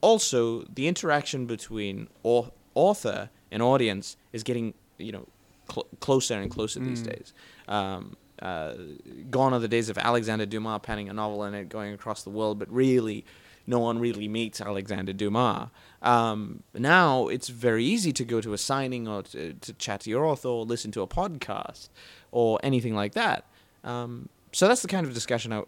Speaker 1: Also, the interaction between au- author and audience is getting you know cl- closer and closer these
Speaker 3: Mm.
Speaker 1: days. Um, uh, gone are the days of Alexander Dumas penning a novel and it going across the world, but really, no one really meets Alexander Dumas. Um, now it's very easy to go to a signing or to, to chat to your author or listen to a podcast or anything like that. Um, so that's the kind of discussion I,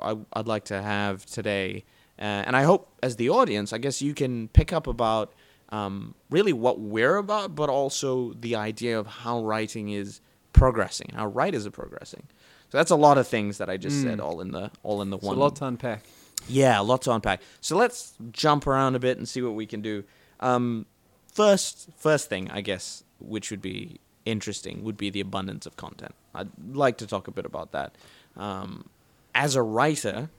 Speaker 1: I, I'd like to have today. Uh, and I hope, as the audience, I guess you can pick up about um, really what we're about, but also the idea of how writing is progressing, how writers are progressing. So that's a lot of things that I just said,
Speaker 3: Mm.
Speaker 1: all in the all in the
Speaker 3: It's
Speaker 1: one.
Speaker 3: a lot to unpack.
Speaker 1: Yeah, a lot to unpack. So let's jump around a bit and see what we can do. Um, first, first thing I guess, which would be interesting, would be the abundance of content. I'd like to talk a bit about that. Um, as a writer,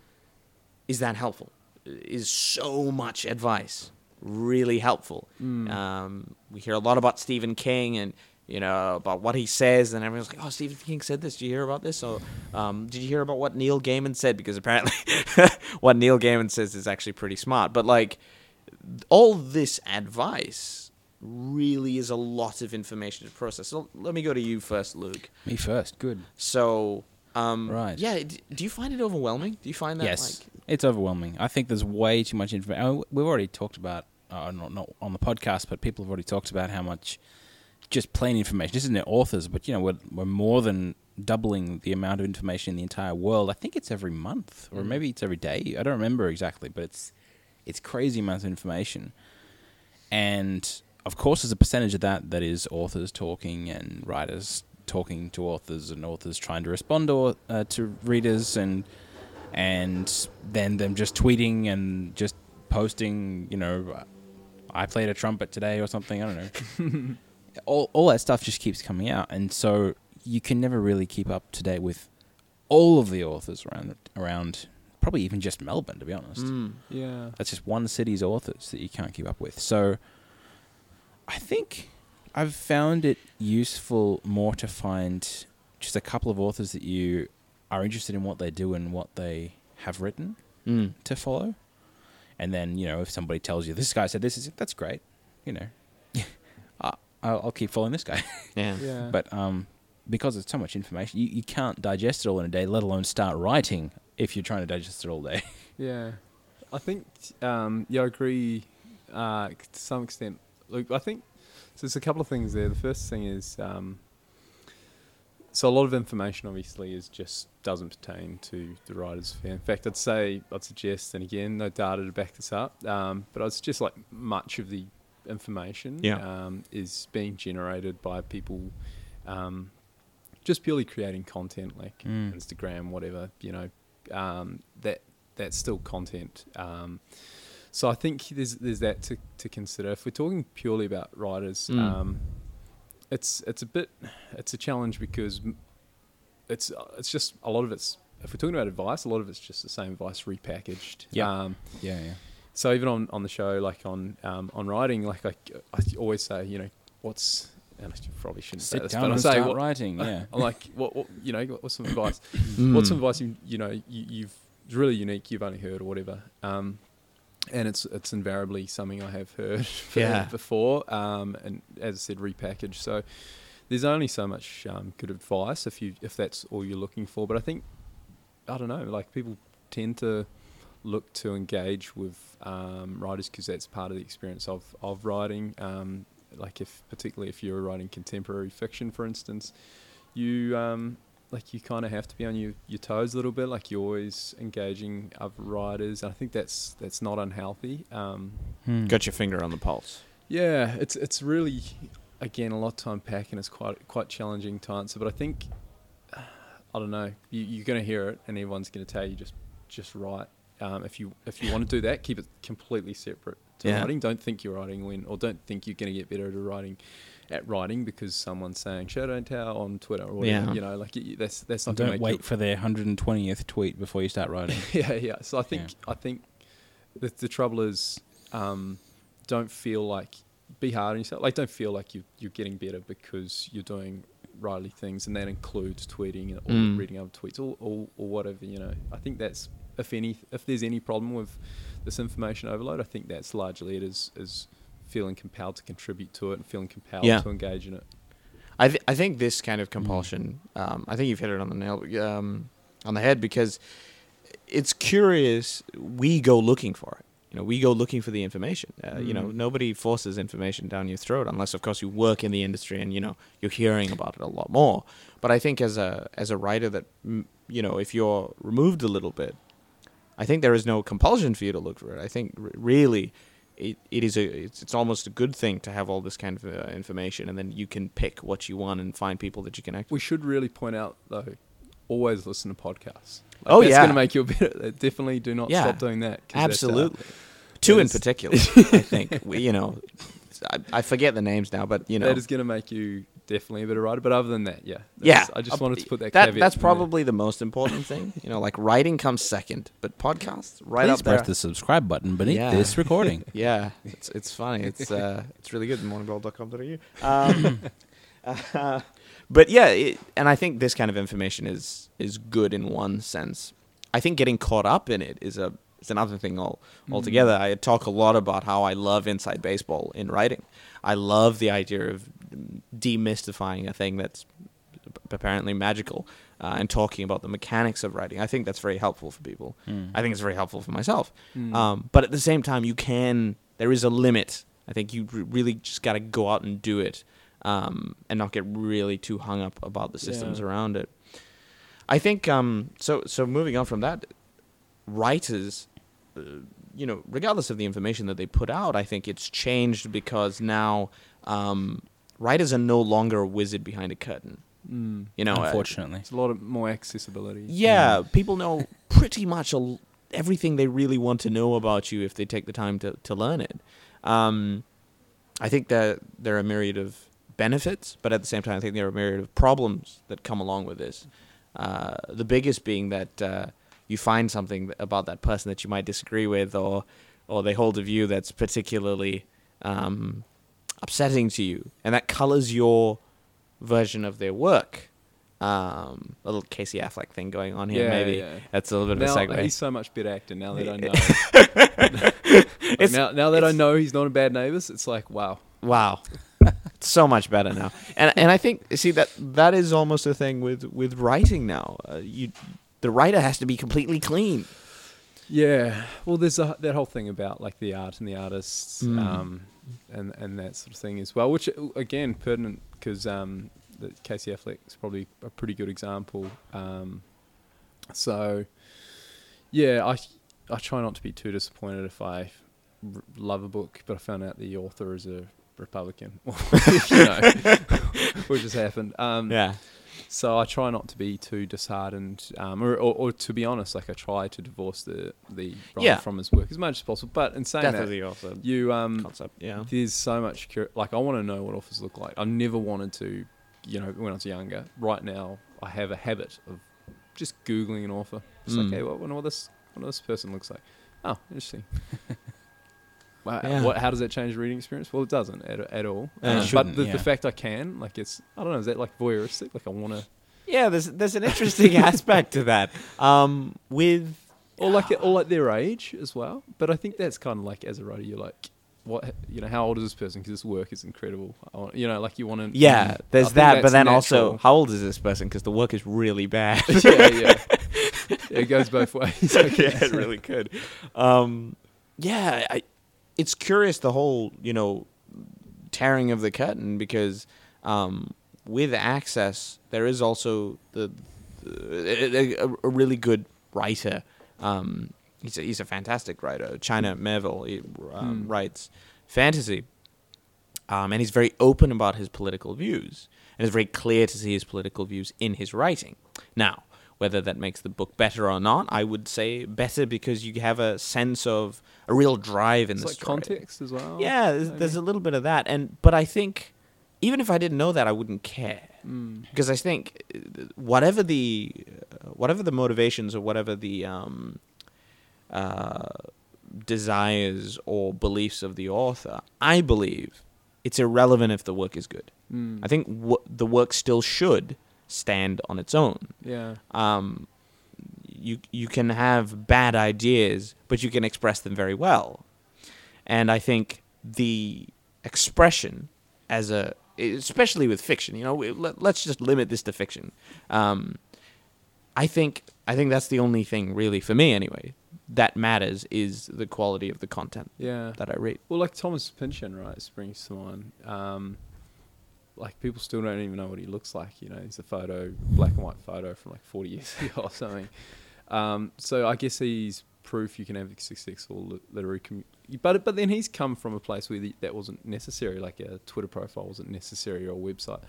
Speaker 1: is that helpful? Is so much advice, really helpful.
Speaker 3: Mm.
Speaker 1: Um, we hear a lot about Stephen King and you know about what he says, and everyone's like, "Oh, Stephen King said this. Did you hear about this?" Or um, did you hear about what Neil Gaiman said? Because apparently, what Neil Gaiman says is actually pretty smart. But like, all this advice really is a lot of information to process. So let me go to you first, Luke.
Speaker 2: Me first. Good.
Speaker 1: So, um,
Speaker 2: Right.
Speaker 1: Yeah. d- Do you find it overwhelming? Do you find that
Speaker 2: yes,
Speaker 1: like
Speaker 2: it's overwhelming. I think there's way too much information. We've already talked about, uh, not not on the podcast, but people have already talked about how much just plain information. This isn't the authors, but you know we're we're more than doubling the amount of information in the entire world. I think it's every month, or
Speaker 1: Mm.
Speaker 2: maybe it's every day. I don't remember exactly, but it's it's crazy amounts of information, and of course, there's a percentage of that that is authors talking and writers talking to authors and authors trying to respond to uh, to readers and and then them just tweeting and just posting, you know, I played a trumpet today or something. I don't know. all all that stuff just keeps coming out, and so you can never really keep up to date with all of the authors around around. Probably even just Melbourne, to be honest.
Speaker 1: Mm.
Speaker 3: Yeah.
Speaker 2: That's just one city's authors that you can't keep up with. So I think I've found it useful more to find just a couple of authors that you are interested in what they do and what they have written
Speaker 1: Mm.
Speaker 2: to follow. And then, you know, if somebody tells you this guy said this, is that's great. You know, I- I'll, I'll keep following this guy.
Speaker 1: Yeah.
Speaker 3: Yeah.
Speaker 2: But um, because it's so much information, you, you can't digest it all in a day, let alone start writing if you're trying to digest it all day.
Speaker 3: Yeah, I think um, yeah, I agree uh, to some extent. Look, I think so. There's a couple of things there. The first thing is um, so a lot of information obviously is just doesn't pertain to the writer's sphere. In fact, I'd say I'd suggest, and again, no data to back this up, um, but I'd suggest like much of the information
Speaker 1: Yeah.
Speaker 3: um, is being generated by people. Um, just purely creating content like
Speaker 2: Mm.
Speaker 3: Instagram, whatever, you know, um, that that's still content. Um, so I think there's there's that to, to consider. If we're talking purely about writers,
Speaker 1: Mm.
Speaker 3: It's it's a bit it's a challenge because it's it's just a lot of it's if we're talking about advice, a lot of it's just the same advice repackaged.
Speaker 2: Yeah.
Speaker 3: Um,
Speaker 2: Yeah, yeah.
Speaker 3: so even on, on the show, like on um, on writing, like I, I always say, you know, what's and I probably shouldn't say
Speaker 2: Sit
Speaker 3: this,
Speaker 2: down
Speaker 3: but I say
Speaker 2: start
Speaker 3: what,
Speaker 2: writing. Yeah.
Speaker 3: I'm like, what, what you know, what's some advice?
Speaker 1: Mm.
Speaker 3: What's some advice you you know you, you've it's really unique you've only heard or whatever. Um, and it's it's invariably something I have heard
Speaker 1: Yeah.
Speaker 3: before. Um, and as I said, repackaged. So there's only so much um, good advice if you if that's all you're looking for. But I think I don't know, like people tend to look to engage with um, writers because that's part of the experience of of writing. Um, like if particularly if you're writing contemporary fiction, for instance, you um, like you kind of have to be on your, your toes a little bit. Like you're always engaging other writers. I think that's that's not unhealthy. Um,
Speaker 2: Hmm.
Speaker 1: Got your finger on the pulse.
Speaker 3: yeah, it's it's really again a lot to unpack and it's quite quite challenging to answer. But I think I don't know. You, you're going to hear it, and everyone's going to tell you just just write. Um, if you if you want to do that, keep it completely separate to
Speaker 1: Yeah.
Speaker 3: writing. Don't think you're writing when, or don't think you're going to get better at writing at writing because someone's saying show don't tell on Twitter or whatever.
Speaker 1: Yeah.
Speaker 3: You know, like y- that's that's not
Speaker 2: Don't
Speaker 3: make
Speaker 2: wait for their 120th tweet before you start writing.
Speaker 3: yeah, yeah. So I think
Speaker 2: Yeah.
Speaker 3: I think the, the trouble is um, don't feel like be hard on yourself. Like don't feel like you you're getting better because you're doing wryly things, and that includes tweeting or
Speaker 1: Mm.
Speaker 3: reading other tweets or, or or whatever. You know, I think that's if any if there's any problem with this information overload, I think that's largely it is is feeling compelled to contribute to it and feeling compelled
Speaker 1: Yeah.
Speaker 3: to engage in it.
Speaker 1: I th- I think this kind of compulsion. Um, I think you've hit it on the nail um, on the head because it's curious. We go looking for it. You know, we go looking for the information. Uh, You know,
Speaker 3: Mm.
Speaker 1: nobody forces information down your throat unless, of course, you work in the industry and you know you're hearing about it a lot more. But I think as a as a writer, that mm, you know, if you're removed a little bit, I think there is no compulsion for you to look for it. I think r- really. It, it is a it's, it's almost a good thing to have all this kind of uh, information and then you can pick what you want and find people that you connect.
Speaker 3: We should really point out though, always listen to podcasts. Like,
Speaker 1: Oh,
Speaker 3: that's
Speaker 1: yeah.
Speaker 3: going to make you a bit. Definitely do not
Speaker 1: Yeah.
Speaker 3: stop doing that. uh,
Speaker 1: Absolutely. Two in particular, I think. We, you know, I, I forget the names now, but you know,
Speaker 3: that is going to make you definitely a better writer. But other than that, yeah,
Speaker 1: Yeah,
Speaker 3: that's- I just wanted to put that.
Speaker 1: That
Speaker 3: caveat
Speaker 1: that's
Speaker 3: in there.
Speaker 1: probably the most important thing. You know, like writing comes second, but podcasts right
Speaker 2: Please
Speaker 1: up there.
Speaker 2: press the subscribe button beneath
Speaker 1: Yeah.
Speaker 2: this recording.
Speaker 1: Yeah, it's it's funny. It's uh, it's really good. Morningbell.com.au. Um, uh, but yeah, it, and I think this kind of information is is good in one sense. I think getting caught up in it is a is another thing all altogether. I talk a lot about how I love inside baseball in writing. I love the idea of demystifying a thing that's apparently magical uh, and talking about the mechanics of writing. I think that's very helpful for people.
Speaker 2: Mm.
Speaker 1: I think it's very helpful for myself.
Speaker 3: Mm.
Speaker 1: Um, but at the same time, you can. There is a limit. I think you r- really just got to go out and do it, um, and not get really too hung up about the systems
Speaker 3: Yeah.
Speaker 1: around it. I think. Um, so so moving on from that, writers, uh, you know, regardless of the information that they put out, I think it's changed because now um, writers are no longer a wizard behind a curtain.
Speaker 3: Mm.
Speaker 1: You know, uh,
Speaker 2: Unfortunately.
Speaker 3: It's a lot of more accessibility.
Speaker 1: yeah, people know pretty much a, everything they really want to know about you if they take the time to, to learn it. Um, I think that there are a myriad of benefits, but at the same time, I think there are a myriad of problems that come along with this. Uh, the biggest being that uh, you find something about that person that you might disagree with, or or they hold a view that's particularly um, upsetting to you, and that colors your version of their work. Um, a little Casey Affleck thing going on here,
Speaker 3: Yeah,
Speaker 1: maybe.
Speaker 3: yeah.
Speaker 1: That's a little bit
Speaker 3: Now
Speaker 1: of a segue.
Speaker 3: he's so much better actor now that I know. Like, now, now that I know he's not a bad neighbours, it's like wow.
Speaker 1: Wow. It's so much better now. And and I think see that that is almost a thing with with writing now. Uh, you the writer has to be completely clean.
Speaker 3: Yeah. Well, there's a, that whole thing about like the art and the artists,
Speaker 1: Mm.
Speaker 3: um, and and that sort of thing as well. Which again pertinent because um, that Casey Affleck is probably a pretty good example. Um, so yeah, I I try not to be too disappointed if I r- love a book, but I found out the author is a Republican, you know, which has happened. Um,
Speaker 1: Yeah.
Speaker 3: So I try not to be too disheartened, um, or, or, or to be honest, like I try to divorce the the writer
Speaker 1: Yeah.
Speaker 3: from his work as much as possible. But in saying that, you um,
Speaker 1: concept. Yeah.
Speaker 3: there's so much cur- like I want to know what authors look like. I never wanted to, you know, when I was younger. Right now, I have a habit of just googling an author. Just like,
Speaker 1: Mm.
Speaker 3: hey, what, wonder what this what this person looks like. Oh, interesting. Wow,
Speaker 1: Yeah.
Speaker 3: what, how does that change the reading experience? Well, it doesn't at, at all.
Speaker 1: Uh,
Speaker 3: Uh,
Speaker 2: shouldn't,
Speaker 3: but the,
Speaker 2: yeah.
Speaker 3: the fact I can, like, it's I don't know, is that like voyeuristic? Like, I want to,
Speaker 1: Yeah, there's there's an interesting aspect to that. Um with
Speaker 3: or like, or like their age as well. But I think that's kind of like as a writer, you're like, what you know, how old is this person? Because this work is incredible. I want, you know, like you want to.
Speaker 1: yeah, there's
Speaker 3: I
Speaker 1: that, but then also how old is this person cuz the work is really bad.
Speaker 3: yeah, yeah. It goes both ways.
Speaker 1: Yeah, it really could. Um, yeah, I, it's curious the whole you know tearing of the curtain because um, with access there is also the, the a, a really good writer. Um, he's a, he's a fantastic writer. China Miéville he, um,
Speaker 3: Hmm.
Speaker 1: writes fantasy, um, and he's very open about his political views, and it's very clear to see his political views in his writing. Now, whether that makes the book better or not, I would say better because you have a sense of a real drive in
Speaker 3: It's
Speaker 1: the
Speaker 3: like
Speaker 1: story.
Speaker 3: context as well.
Speaker 1: Yeah, there's, there's a little bit of that, and but I think even if I didn't know that, I wouldn't care
Speaker 3: Mm.
Speaker 1: because I think uh, whatever the uh, whatever the motivations or whatever the um, uh, desires or beliefs of the author, I believe it's irrelevant if the work is good.
Speaker 3: Mm.
Speaker 1: I think w- the work still should stand on its own.
Speaker 3: Yeah.
Speaker 1: Um, you you can have bad ideas, but you can express them very well. And I think the expression as a especially with fiction, you know, let, let's just limit this to fiction. Um, I think I think that's the only thing really for me anyway that matters is the quality of the content
Speaker 3: Yeah.
Speaker 1: that I read.
Speaker 3: Well, like Thomas Pynchon, right, springs to mind. Um, like people still don't even know what he looks like. You know, he's a photo, black and white photo from like 40 years ago or something. Um, so I guess he's proof you can have a successful literary community. But but then he's come from a place where the, that wasn't necessary. Like a Twitter profile wasn't necessary or a website.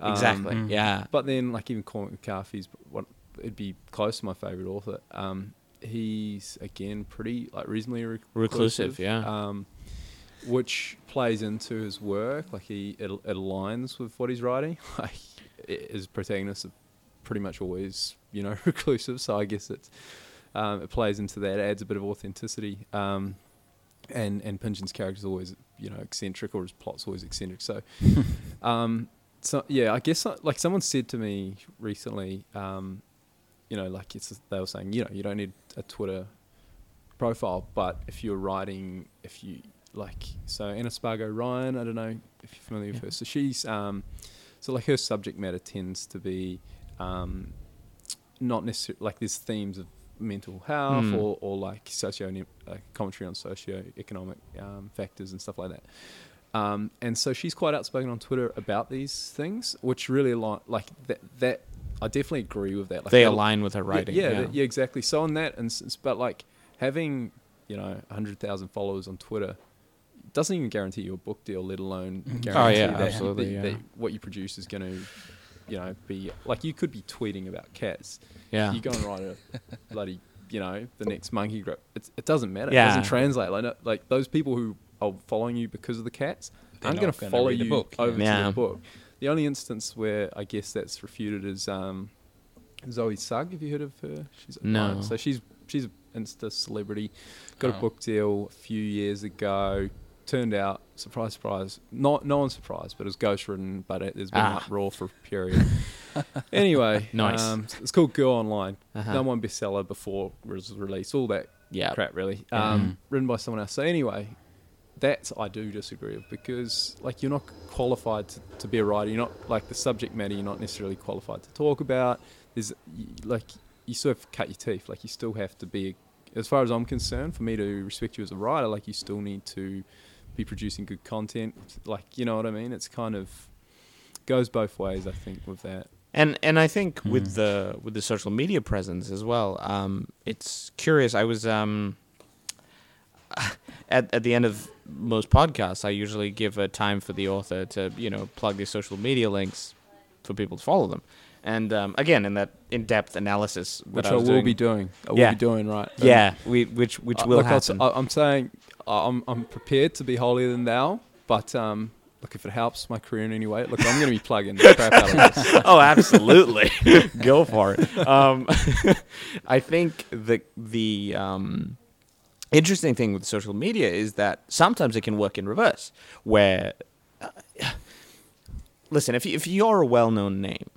Speaker 3: Um,
Speaker 1: exactly.
Speaker 2: Mm.
Speaker 1: Yeah.
Speaker 3: But then, like even Cormac McCarthy's, what it'd be close to my favorite author. Um, he's again pretty like reasonably rec-
Speaker 1: Reclusive, yeah.
Speaker 3: Which plays into his work. Like he, it, it aligns with what he's writing. Like his protagonists are pretty much always, you know, reclusive. So I guess it's um, it plays into that. It adds a bit of authenticity. Um, and and Pynchon's character's always, you know, eccentric, or his plot's always eccentric. So, um, so yeah, I guess uh, like someone said to me recently, um, you know, like it's they were saying, you know, you don't need a Twitter profile, but if you're writing, if you like, so Anna Spargo Ryan, I don't know if you're familiar with her. So she's, um, so like her subject matter tends to be, um, not necessarily like there's themes of mental health
Speaker 1: Hmm.
Speaker 3: or, or like socio like commentary on socio-economic um, factors and stuff like that. Um, and so she's quite outspoken on Twitter about these things, which really align, like that. That I definitely agree with that. Like
Speaker 1: they align with her writing.
Speaker 3: yeah, yeah, yeah, exactly. So on that instance, but like having you know hundred thousand followers on Twitter doesn't even guarantee you a book deal, let alone
Speaker 2: Mhm.
Speaker 3: guarantee
Speaker 1: Oh, yeah,
Speaker 3: that,
Speaker 1: absolutely,
Speaker 3: that-
Speaker 1: yeah.
Speaker 3: that what you produce is going to, you know, be like you could be tweeting about cats.
Speaker 1: yeah.
Speaker 3: You go and write a bloody, you know, the next monkey grip. It's, it doesn't matter.
Speaker 1: Yeah.
Speaker 3: It doesn't translate. Like, no- like those people who are following you because of the cats
Speaker 2: They're
Speaker 3: aren't going to follow
Speaker 2: the
Speaker 3: you
Speaker 2: book,
Speaker 3: over
Speaker 1: yeah.
Speaker 3: to
Speaker 1: Yeah.
Speaker 3: the book. The only instance where I guess that's refuted is um, Zoe Sugg. Have you heard of her? She's
Speaker 1: No.
Speaker 3: So she's she's an Insta celebrity. Got a
Speaker 2: Oh.
Speaker 3: book deal a few years ago. Turned out, surprise, surprise, not no one's surprised, but it was ghostwritten. But it, there's been
Speaker 1: Ah.
Speaker 3: uproar for a period. anyway,
Speaker 1: Nice.
Speaker 3: Um, it's called Girl Online.
Speaker 1: Uh-huh.
Speaker 3: Number one bestseller before it was released. All that
Speaker 1: yeah.
Speaker 3: crap, really.
Speaker 1: Yeah.
Speaker 3: Um, written by someone else. So anyway, that's I do disagree with because like you're not qualified to, to be a writer. You're not like the subject matter. You're not necessarily qualified to talk about. There's like you sort of cut your teeth. Like you still have to be. As far as I'm concerned, for me to respect you as a writer, like you still need to be producing good content. Like you know what I mean? It's kind of goes both ways. I think with that.
Speaker 1: And and I think with
Speaker 2: Mhm.
Speaker 1: the with the social media presence as well, um, it's curious. I was um, at at the end of most podcasts, I usually give a time for the author to you know plug their social media links for people to follow them. And um, again, in that in-depth analysis, that
Speaker 3: Which
Speaker 1: I
Speaker 3: I, will
Speaker 1: doing-
Speaker 3: be doing. I will
Speaker 1: Yeah.
Speaker 3: be doing right.
Speaker 1: yeah, we which which
Speaker 3: Uh,
Speaker 1: will
Speaker 3: look, I'll s-
Speaker 1: happen.
Speaker 3: I- I'm saying I'm I'm prepared to be holier than thou, but um, look if it helps my career in any way. Look, I'm going to be plugging the crap out of this.
Speaker 1: oh, absolutely. Go for it. Um, I think the the um, interesting thing with social media is that sometimes it can work in reverse, where uh, listen, if you, if you're a well-known name,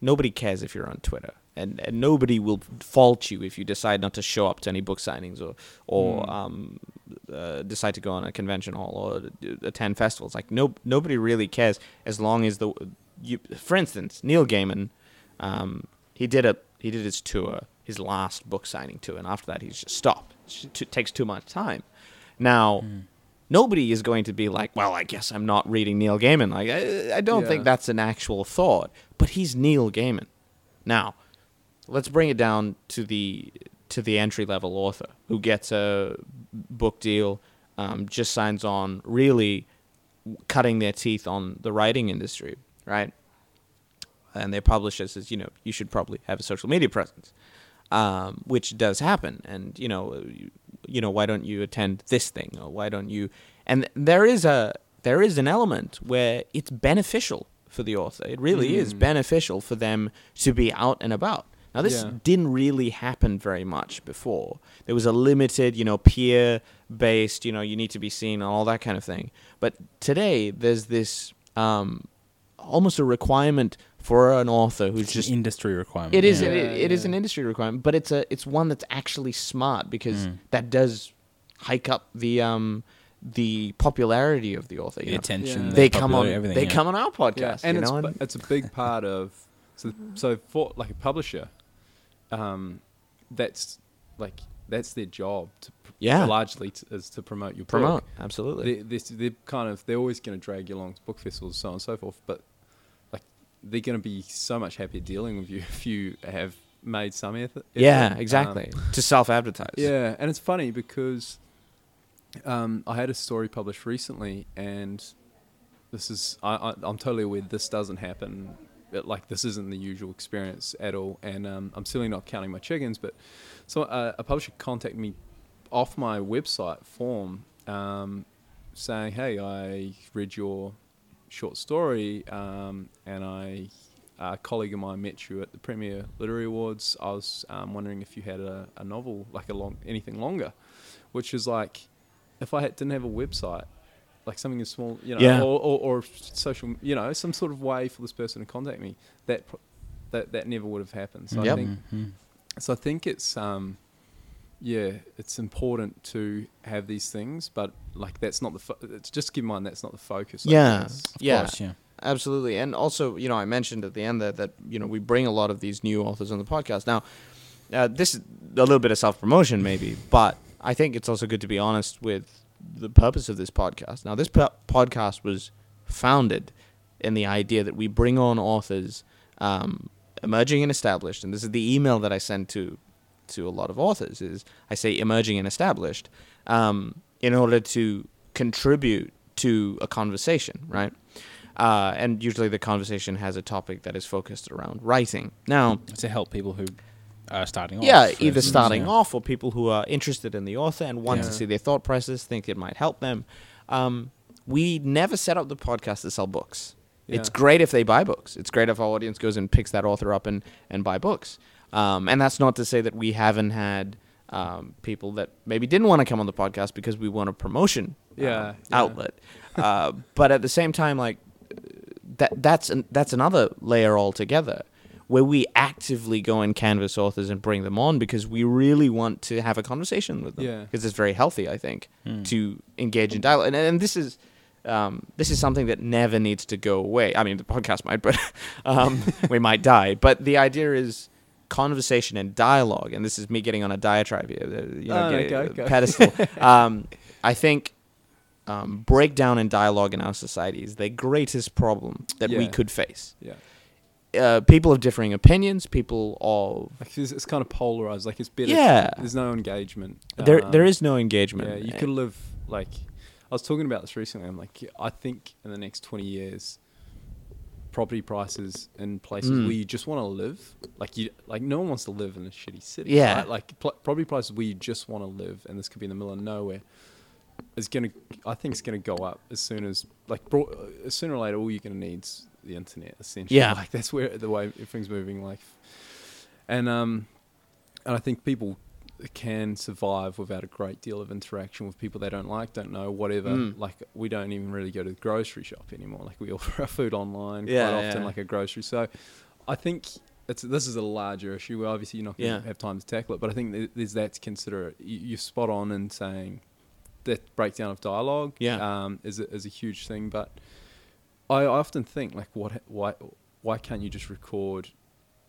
Speaker 1: nobody cares if you're on Twitter. And, and nobody will fault you if you decide not to show up to any book signings or or
Speaker 3: Mm.
Speaker 1: um, uh, decide to go on a convention hall or attend festivals. Like no nobody really cares as long as the you. For instance, Neil Gaiman, um, he did a he did his tour, his last book signing tour, and after that he's just stopped. It takes too much time. Now
Speaker 2: Mm.
Speaker 1: nobody is going to be like, well, I guess I'm not reading Neil Gaiman. Like, I, I don't think that's an actual thought, but he's Neil Gaiman. Now, let's bring it down to the to the entry level author who gets a book deal, um, just signs on, really cutting their teeth on the writing industry, right? And their publisher says, you know, you should probably have a social media presence, um, which does happen. And you know, you, you know, why don't you attend this thing, or why don't you? And there is a there is an element where it's beneficial for the author. It really is
Speaker 3: Mm.
Speaker 1: beneficial for them to be out and about. Now, this
Speaker 3: Yeah.
Speaker 1: didn't really happen very much before. There was a limited, you know, peer based, you know, you need to be seen and all that kind of thing. But today, there's this um, almost a requirement for an author who's
Speaker 2: It's
Speaker 1: just
Speaker 2: an industry requirement.
Speaker 1: it is
Speaker 2: yeah.
Speaker 1: it,
Speaker 3: Yeah,
Speaker 1: it is
Speaker 3: yeah.
Speaker 1: an industry requirement, but it's a it's one that's actually smart because
Speaker 2: Mm.
Speaker 1: that does hike up the um the popularity of the author.
Speaker 2: The
Speaker 1: know?
Speaker 2: attention.
Speaker 3: Yeah.
Speaker 2: the
Speaker 1: They come on
Speaker 2: everything.
Speaker 1: they
Speaker 2: yeah.
Speaker 1: come on our podcast,
Speaker 3: and
Speaker 1: you
Speaker 3: it's
Speaker 1: know. and-
Speaker 3: it's a big part of so so for like a publisher, um, that's like that's their job to pr-
Speaker 1: Yeah.
Speaker 3: largely to, is to promote your book.
Speaker 1: promote absolutely.
Speaker 3: They, they, they're kind of they're always going to drag you along to book festivals, so on and so forth. But like they're going to be so much happier dealing with you if you have made some effort.
Speaker 1: yeah.
Speaker 3: Um,
Speaker 1: exactly. to self advertise.
Speaker 3: yeah, and it's funny because um, I had a story published recently, and this is I, I, I'm totally aware this doesn't happen. It, like this isn't the usual experience at all, and um, I'm certainly not counting my chickens. But so uh, a publisher contacted me off my website form, um, saying, "Hey, I read your short story, um, and I." A colleague of mine met you at the Premier Literary Awards. I was um, wondering if you had a, a novel, like a long, anything longer, which is like, if I had, didn't have a website, like something as small, you know,
Speaker 1: Yeah.
Speaker 3: or, or, or social, you know, some sort of way for this person to contact me, that that that never would have happened. So
Speaker 1: Yep.
Speaker 3: I think
Speaker 2: Mhm.
Speaker 3: so I think it's um, yeah, it's important to have these things, but like that's not the. Fo- it's just keep in mind that's not the focus.
Speaker 1: Yeah.
Speaker 2: Of
Speaker 1: Yeah.
Speaker 2: course, yeah.
Speaker 1: Absolutely. And also, you know, I mentioned at the end that, that you know, we bring a lot of these new authors on the podcast. Now, uh, this is a little bit of self promotion, maybe, but I think it's also good to be honest with the purpose of this podcast. Now, this po- podcast was founded in the idea that we bring on authors um, emerging and established. And this is the email that I send to to a lot of authors is I say emerging and established um, in order to contribute to a conversation, right? Uh, and usually the conversation has a topic that is focused around writing. Now,
Speaker 2: To help people who are starting off.
Speaker 1: yeah, either
Speaker 2: instance,
Speaker 1: starting
Speaker 2: yeah.
Speaker 1: off or people who are interested in the author and want to see their thought process, think it might help them. Um, we never set up the podcast to sell books. It's great if they buy books. It's great if our audience goes and picks that author up and, and buy books. Um, and that's not to say that we haven't had um, people that maybe didn't want to come on the podcast because we want a promotion uh,
Speaker 3: Yeah, yeah.
Speaker 1: outlet. uh, but at the same time, like that that's an, that's another layer altogether where we actively go and canvas authors and bring them on because we really want to have a conversation with them
Speaker 3: Yeah.
Speaker 1: because it's very healthy I think
Speaker 2: Hmm.
Speaker 1: to engage in dialogue and, and this is um, this is something that never needs to go away I mean the podcast might but um, we might die but the idea is conversation and dialogue and this is me getting on a diatribe here you know
Speaker 3: Oh, no,
Speaker 1: getting a
Speaker 3: go.
Speaker 1: pedestal um, I think um, breakdown in dialogue in our society is the greatest problem that we could face.
Speaker 3: Yeah,
Speaker 1: Uh, people of differing opinions, people of
Speaker 3: like it's, it's kind of polarized. Like it's better.
Speaker 1: Yeah.
Speaker 3: there's no engagement.
Speaker 1: there,
Speaker 3: Um,
Speaker 1: there is no engagement.
Speaker 3: Yeah, you could live like I was talking about this recently. I'm like, I think in the next 20 years, property prices in places
Speaker 1: Mm.
Speaker 3: where you just want to live, like you, like no one wants to live in a shitty city.
Speaker 1: Yeah.
Speaker 3: right? like pl- property prices where you just want to live, and this could be in the middle of nowhere. Is gonna, I think it's gonna go up as soon as like bro- uh, sooner or later, all you're gonna need's the internet. Essentially,
Speaker 1: Yeah.
Speaker 3: like that's where the way everything's moving. Like, and um, and I think people can survive without a great deal of interaction with people they don't like, don't know, whatever.
Speaker 1: Mm.
Speaker 3: Like we don't even really go to the grocery shop anymore. Like we order our food online
Speaker 1: Yeah,
Speaker 3: quite often,
Speaker 1: yeah.
Speaker 3: like a grocery. So I think it's this is a larger issue. Where obviously you're not going to
Speaker 1: Yeah.
Speaker 3: have time to tackle it, but I think there's that to consider. You, you're spot on in saying that breakdown of dialogue
Speaker 1: Yeah.
Speaker 3: um, is a, is a huge thing. But I, I often think like, what why why can't you just record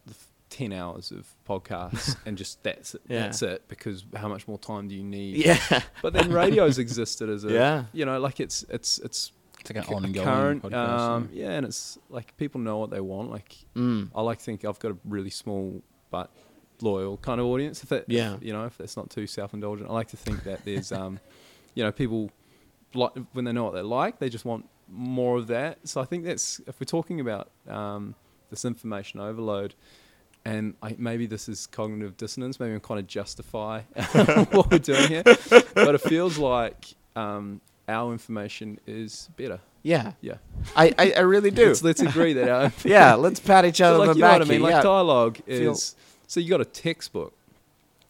Speaker 3: the f- ten hours of podcasts and just that's it,
Speaker 1: Yeah.
Speaker 3: that's it? Because how much more time do you need?
Speaker 1: Yeah,
Speaker 3: But then radio's existed as a
Speaker 1: Yeah.
Speaker 3: you know like it's it's it's
Speaker 2: It's like an
Speaker 3: c- a
Speaker 2: ongoing
Speaker 3: current
Speaker 2: podcast.
Speaker 3: um, yeah, and it's like people know what they want. Like
Speaker 1: mm.
Speaker 3: I like to think I've got a really small but loyal kind of audience. If that,
Speaker 1: Yeah.
Speaker 3: if, you know, if that's not too self-indulgent, I like to think that there's, um, you know, people like when they know what they like, they just want more of that. So I think that's if we're talking about um, this information overload. And I, maybe this is cognitive dissonance. Maybe I'm kind of justify what we're doing here, but it feels like um, our information is better.
Speaker 1: yeah.
Speaker 3: Yeah,
Speaker 1: I, I, I really do.
Speaker 3: Let's, let's agree that our
Speaker 1: yeah, let's pat each other
Speaker 3: so
Speaker 1: on
Speaker 3: like
Speaker 1: the
Speaker 3: you know
Speaker 1: back
Speaker 3: what I mean?
Speaker 1: here.
Speaker 3: Like
Speaker 1: yeah.
Speaker 3: dialogue
Speaker 1: Feel-
Speaker 3: is so you got a textbook.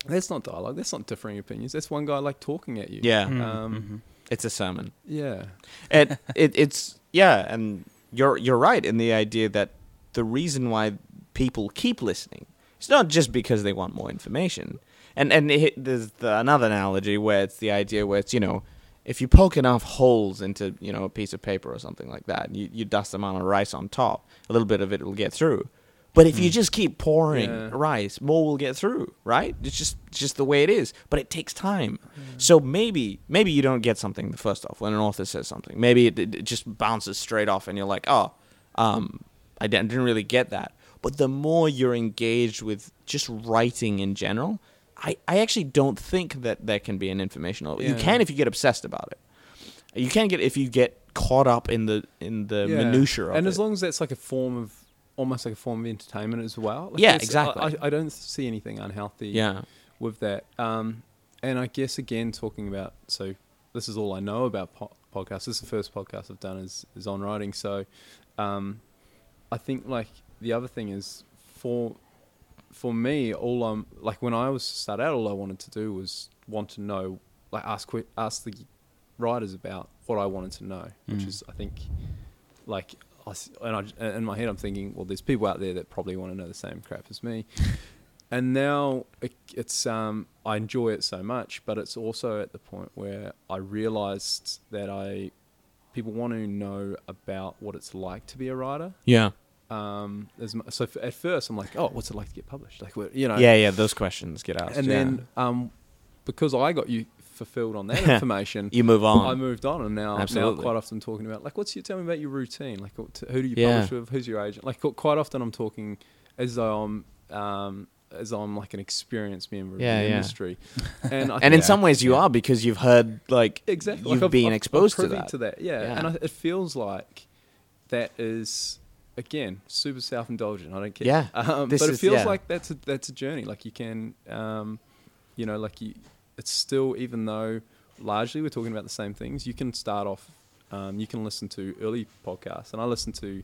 Speaker 3: That's not dialogue. That's not differing opinions. That's one guy like talking at you.
Speaker 1: yeah,
Speaker 2: Mm,
Speaker 3: um,
Speaker 2: mhm.
Speaker 1: It's a sermon.
Speaker 3: yeah,
Speaker 1: it, it it's yeah, and you're you're right in the idea that the reason why people keep listening it's not just because they want more information. And and it, there's the, another analogy where it's the idea where it's you know if you poke enough holes into you know a piece of paper or something like that, you you dust them on a rice on top, a little bit of it will get through. But if you just keep pouring
Speaker 3: Yeah.
Speaker 1: rice, more will get through, right? It's just it's just the way it is. But it takes time. So maybe maybe you don't get something the first off when an author says something. Maybe it, it just bounces straight off, and you're like, oh, um, I didn't, really get that. But the more you're engaged with just writing in general, I, I actually don't think that there can be an informational. You can if you get obsessed about it. You can get if you get caught up in the in the
Speaker 3: yeah.
Speaker 1: minutia of
Speaker 3: and
Speaker 1: it.
Speaker 3: as long as that's like a form of almost like a form of entertainment as well. Like
Speaker 1: Yeah, exactly.
Speaker 3: I, I, don't see anything unhealthy.
Speaker 1: yeah,
Speaker 3: with that. Um, and I guess again talking about so this is all I know about po- podcasts. This is the first podcast I've done is is on writing. So, um, I think like the other thing is for for me, all I'm like when I was start out, all I wanted to do was want to know, like ask ask the writers about what I wanted to know, which
Speaker 2: Mm.
Speaker 3: is I think like I and I in my head I'm thinking, well, there's people out there that probably want to know the same crap as me. And now it, it's um, I enjoy it so much, but it's also at the point where I realized that I people want to know about what it's like to be a writer.
Speaker 1: Yeah.
Speaker 3: Um, so f- at first I'm like, oh, what's it like to get published? Like, what, you know,
Speaker 1: Yeah, yeah. Those questions get asked.
Speaker 3: and
Speaker 1: yeah.
Speaker 3: then um, because I got you fulfilled on that information,
Speaker 1: you move on.
Speaker 3: I moved on, and now, I'm
Speaker 1: now
Speaker 3: quite often talking about like, what's your tell me about your routine? Like, who do you
Speaker 1: Yeah.
Speaker 3: publish with? Who's your agent? Like, quite often I'm talking as though I'm um, as I'm like an experienced member
Speaker 1: Yeah,
Speaker 3: of the
Speaker 1: yeah.
Speaker 3: industry, and I
Speaker 1: and in some ways you are because you've heard like
Speaker 3: exactly
Speaker 1: you've
Speaker 3: like I've-
Speaker 1: been
Speaker 3: I've-
Speaker 1: exposed
Speaker 3: I'm
Speaker 1: to
Speaker 3: privy
Speaker 1: that.
Speaker 3: Yeah, and I, it feels like that is again super self indulgent. I don't care.
Speaker 1: Yeah.
Speaker 3: um, but it feels
Speaker 1: yeah.
Speaker 3: like that's a that's a journey. Like you can, um, you know, like you. It's still even though largely we're talking about the same things. You can start off. Um, you can listen to early podcasts, and I listen to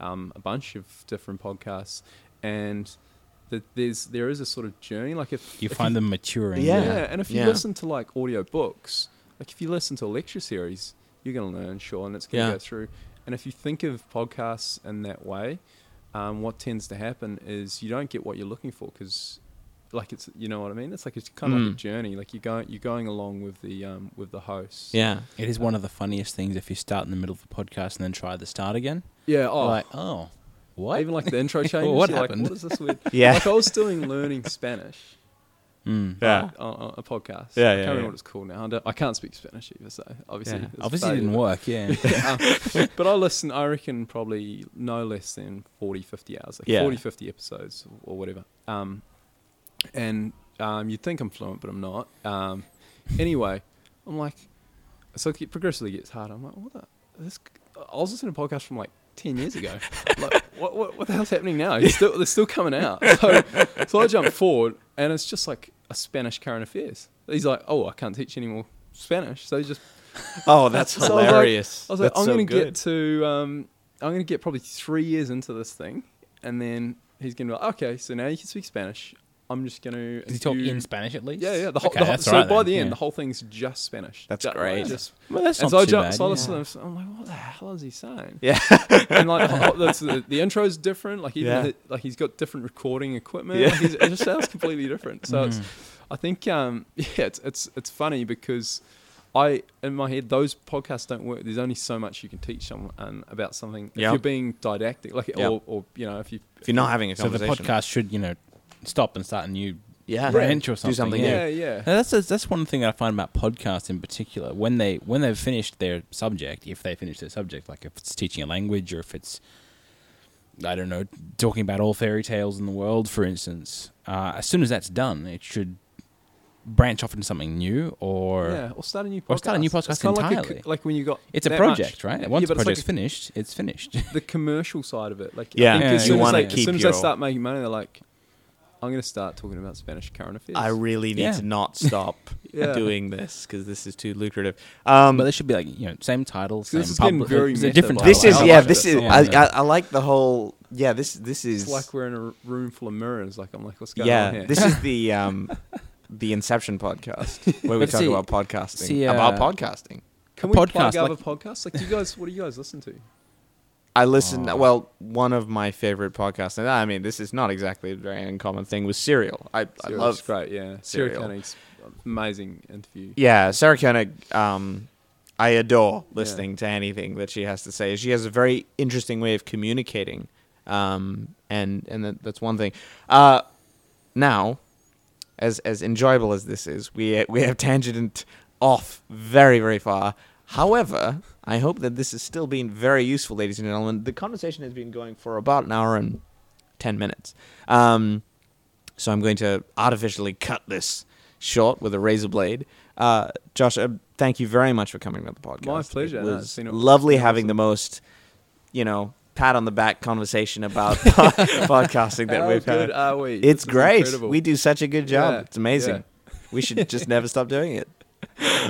Speaker 3: um, a bunch of different podcasts, and that there's there is a sort of journey. Like if
Speaker 2: You
Speaker 3: if
Speaker 2: find them maturing.
Speaker 1: Yeah.
Speaker 3: yeah, and if you
Speaker 1: Yeah.
Speaker 3: listen to like audio books, like if you listen to a lecture series, you're going to learn, sure, and it's going to
Speaker 1: Yeah.
Speaker 3: go through. And if you think of podcasts in that way, um, what tends to happen is you don't get what you're looking for because, like it's you know what I mean. It's like it's kind of like
Speaker 1: Mm.
Speaker 3: a journey. Like you're going you're going along with the um, with the host.
Speaker 1: yeah.
Speaker 2: It is one of the funniest things if you start in the middle of the podcast and then try the start again.
Speaker 3: yeah. Oh,
Speaker 2: You're like, oh, what?
Speaker 3: even like the intro changes.
Speaker 2: What
Speaker 3: you're
Speaker 2: happened?
Speaker 3: Like, what is this weird?
Speaker 1: Yeah.
Speaker 3: Like I was doing learning Spanish.
Speaker 2: Mm.
Speaker 1: Yeah.
Speaker 3: uh, on, on a podcast.
Speaker 1: Yeah,
Speaker 3: I
Speaker 1: yeah,
Speaker 3: can't remember what it's called now. I, don't, I can't speak Spanish either, so obviously,
Speaker 2: Yeah.
Speaker 3: it's
Speaker 2: Obviously, it didn't
Speaker 3: but-
Speaker 2: work. Yeah.
Speaker 3: Yeah, um, but I listen, I reckon probably no less than 40, 50 hours, like
Speaker 1: Yeah.
Speaker 3: 40, 50 episodes or whatever. Um, and um, you'd think I'm fluent, but I'm not. Um, anyway, I'm like, so it progressively gets harder. I'm like, what the? This, I was listening to a podcast from like 10 years ago. like, what, what, what the hell's happening now? It's still, they're still coming out. So, so I jump forward, and it's just like a Spanish current affairs. He's like, oh, I can't teach any more Spanish. So he just
Speaker 1: Oh, that's
Speaker 3: So I was like-
Speaker 1: hilarious.
Speaker 3: I was like, I'm going to get to, um, I'm going to get probably three years into this thing, and then he's going to be like, okay, so now you can speak Spanish. I'm just going to.
Speaker 2: Does he talk in Spanish at least?
Speaker 3: Yeah, yeah. The whole,
Speaker 2: Okay,
Speaker 3: the whole, so
Speaker 2: right
Speaker 3: by
Speaker 2: then,
Speaker 3: the end,
Speaker 2: yeah.
Speaker 3: the whole thing's just Spanish.
Speaker 1: That's
Speaker 3: Ju-
Speaker 1: great.
Speaker 3: Just,
Speaker 2: Well, that's not
Speaker 3: so I
Speaker 2: too
Speaker 3: jump,
Speaker 2: bad.
Speaker 3: so I
Speaker 2: yeah.
Speaker 3: listen to this, I'm like, what the hell is he saying?
Speaker 1: Yeah.
Speaker 3: and like the, the, the intro is different. Like even
Speaker 1: Yeah.
Speaker 3: the, like he's got different recording equipment.
Speaker 1: Yeah.
Speaker 3: Like it just sounds completely different. So it's
Speaker 2: Mm.
Speaker 3: I think um, yeah, it's it's it's funny because I in my head those podcasts don't work. There's only so much you can teach someone um, about something. If
Speaker 1: Yeah.
Speaker 3: you're being didactic, like
Speaker 1: Yeah.
Speaker 3: or, or you know if you
Speaker 1: If you're not having a
Speaker 2: So the podcast should, you know, stop and start a new
Speaker 1: yeah,
Speaker 2: branch or
Speaker 1: Do
Speaker 2: something.
Speaker 1: something
Speaker 3: yeah
Speaker 1: new.
Speaker 3: yeah,
Speaker 2: Now, that's that's one thing I find about podcasts in particular. When they when they've finished their subject, if they finish their subject, like if it's teaching a language or if it's I don't know, talking about all fairy tales in the world, for instance, uh, as soon as that's done, it should branch off into something new or
Speaker 3: yeah. Or start a new podcast.
Speaker 2: or start a new podcast
Speaker 3: It's kinda like, a
Speaker 2: entirely.
Speaker 3: like when you got
Speaker 2: it's a project,
Speaker 3: much.
Speaker 2: right? Once
Speaker 3: yeah,
Speaker 2: the
Speaker 3: but it's
Speaker 2: project's
Speaker 3: like
Speaker 2: finished, it's finished.
Speaker 3: the commercial side of it. Like
Speaker 1: Yeah.
Speaker 3: I think
Speaker 2: Yeah,
Speaker 3: as
Speaker 2: you
Speaker 3: soon as
Speaker 1: wanna
Speaker 3: they, as
Speaker 1: keep
Speaker 3: soon as
Speaker 1: your-
Speaker 3: they start making money, they're like, I'm going to start talking about Spanish current affairs.
Speaker 1: I really need
Speaker 2: Yeah.
Speaker 1: to not stop
Speaker 3: Yeah.
Speaker 1: doing this because this is too lucrative. Um,
Speaker 2: but this should be like you know same title, same
Speaker 3: this is getting
Speaker 2: public-
Speaker 3: very
Speaker 2: it's a
Speaker 3: meta,
Speaker 2: different
Speaker 3: by the
Speaker 1: this
Speaker 3: way.
Speaker 1: is
Speaker 3: I
Speaker 1: yeah.
Speaker 3: like
Speaker 1: This
Speaker 3: it.
Speaker 1: is
Speaker 2: Yeah.
Speaker 1: I, I I like the whole yeah. This this is
Speaker 3: It's like we're in a room full of mirrors. Like I'm like, what's going
Speaker 1: yeah.
Speaker 3: on here?
Speaker 1: This is the um the Inception podcast where we
Speaker 2: But
Speaker 1: talk
Speaker 2: see-
Speaker 1: about podcasting
Speaker 2: see,
Speaker 1: about
Speaker 2: uh,
Speaker 1: podcasting.
Speaker 3: Can we
Speaker 2: podcast,
Speaker 3: plug other
Speaker 2: like-
Speaker 3: podcasts? Like, do you guys, what do you guys listen to?
Speaker 1: I listen.
Speaker 2: Oh.
Speaker 1: Well, one of my favorite podcasts, and I mean, this is not exactly a very uncommon thing, was Serial. I, I love.
Speaker 3: great. Yeah,
Speaker 1: Serial.
Speaker 3: Koenig's amazing interview.
Speaker 1: Yeah, Sarah Koenig. Um, I adore listening to anything that she has to say. She has a very interesting way of communicating, um, and and that, that's one thing. Uh, now, as as enjoyable as this is, we we have tangented off very very far. However, I hope that this has still been very useful, ladies and gentlemen. The conversation has been going for about an hour and ten minutes. Um, so I'm going to artificially cut this short with a razor blade. Uh, Josh, uh, thank you very much for coming to the podcast.
Speaker 3: My pleasure.
Speaker 1: It
Speaker 3: No,
Speaker 1: was
Speaker 3: a-
Speaker 1: lovely having the most, you know, pat on the back conversation about podcasting that
Speaker 3: How
Speaker 1: we've
Speaker 3: good
Speaker 1: had.
Speaker 3: are we?
Speaker 1: It's
Speaker 3: This
Speaker 1: great. We do such a good job.
Speaker 3: Yeah,
Speaker 1: It's amazing.
Speaker 3: yeah.
Speaker 1: We should just never stop doing it.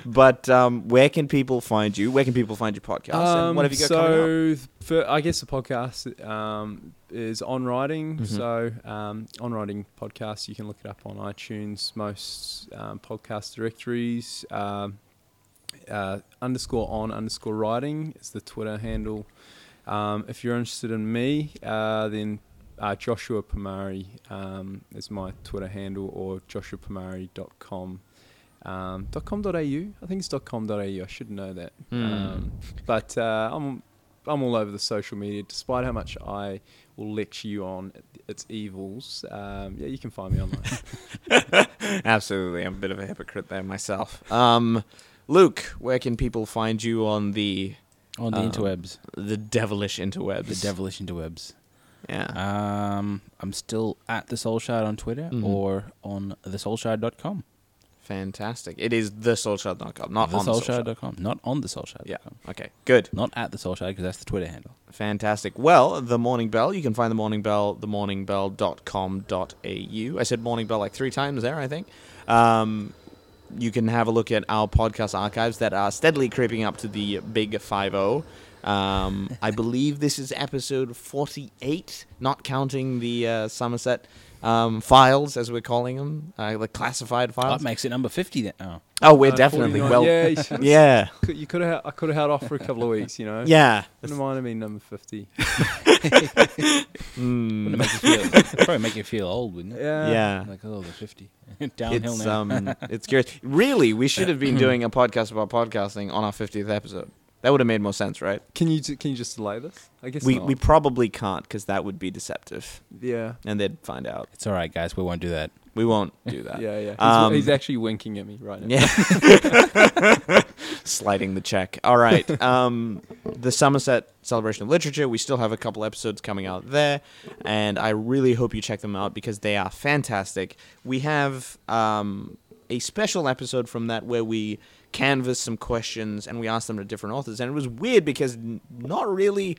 Speaker 1: But um, where can people find you? Where can people find your podcast? and what have you got
Speaker 3: so
Speaker 1: coming up?
Speaker 3: for, I guess the podcast um, is on writing.
Speaker 1: Mhm.
Speaker 3: So um, on writing podcast, you can look it up on iTunes, most um, podcast directories. Um, uh, underscore on underscore writing is the Twitter handle. Um, if you're interested in me, uh, then uh, Joshua Pomare um, is my Twitter handle or joshuapomare.com. Um, .com.au, I think it's .com.au. I should know that.
Speaker 1: Hmm.
Speaker 3: Um, but uh, I'm I'm all over the social media. Despite how much I will lecture you on its evils, um, yeah, you can find me online.
Speaker 1: Absolutely, I'm a bit of a hypocrite there myself. Um, Luke, where can people find you on the
Speaker 2: On the
Speaker 1: Um,
Speaker 2: interwebs,
Speaker 1: the devilish interwebs?
Speaker 2: the devilish interwebs.
Speaker 1: Yeah.
Speaker 2: Um, I'm still at the Soul Shard on Twitter
Speaker 1: Mhm.
Speaker 2: or on thesoulshard.com.
Speaker 1: Fantastic. It is the thesoulshard.com, not on the soulshard.
Speaker 2: thesoulshard.com, not on thesoulshard.com.
Speaker 1: Yeah. Okay. Good.
Speaker 2: Not at the Soul Shard because that's the Twitter handle.
Speaker 1: Fantastic. Well, the Morning Bell, you can find the Morning Bell, themorningbell.com.au. I said Morning Bell like three times there, I think. Um, you can have a look at our podcast archives that are steadily creeping up to the big 5 um, I believe this is episode 48, not counting the uh, Somerset um, files, as we're calling them, uh, the classified files.
Speaker 2: That makes it number 50 then. Oh.
Speaker 1: oh, we're
Speaker 3: Uh,
Speaker 1: definitely
Speaker 3: 49
Speaker 1: well.
Speaker 3: Yeah, you,
Speaker 1: Yeah.
Speaker 3: could- you could have. I could have held off for a couple of weeks. You know.
Speaker 1: Yeah.
Speaker 3: Wouldn't mind have been number fifty.
Speaker 1: Mm.
Speaker 2: Wouldn't make you feel, probably make you feel old, wouldn't it?
Speaker 3: Yeah.
Speaker 1: Yeah.
Speaker 2: Like, oh, they're 50. Downhill
Speaker 1: it's
Speaker 2: now.
Speaker 1: um it's curious. Really, we should have been doing a podcast about podcasting on our 50th episode. That would have made more sense, right?
Speaker 3: Can you can you just delay this? I guess
Speaker 1: We
Speaker 3: not.
Speaker 1: we probably can't because that would be deceptive,
Speaker 3: yeah.
Speaker 1: and they'd find out.
Speaker 2: it's all right, guys. We won't do that.
Speaker 1: We won't do that.
Speaker 3: Yeah, yeah. He's,
Speaker 1: Um,
Speaker 3: he's actually winking at me right now.
Speaker 1: Yeah. Sliding the check. All right. Um, the Somerset Celebration of Literature, we still have a couple episodes coming out there, and I really hope you check them out because they are fantastic. We have um, a special episode from that where we canvass some questions and we asked them to different authors, and it was weird because not really.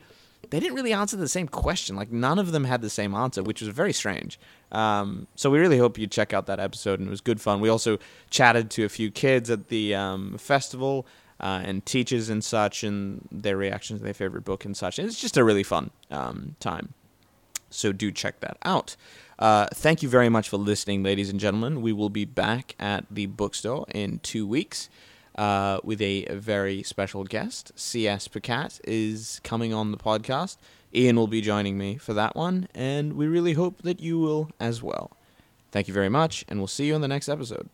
Speaker 1: They didn't really answer the same question. Like none of them had the same answer, which was very strange. Um, so we really hope you check out that episode, and it was good fun. We also chatted to a few kids at the um, festival uh, and teachers and such, and their reactions to their favorite book and such. And it's just a really fun um, time. So do check that out. Uh, thank you very much for listening, ladies and gentlemen. We will be back at the bookstore in two weeks uh, with a very special guest. C.S. Pacat is coming on the podcast. Ian will be joining me for that one, and we really hope that you will as well. Thank you very much, and we'll see you on the next episode.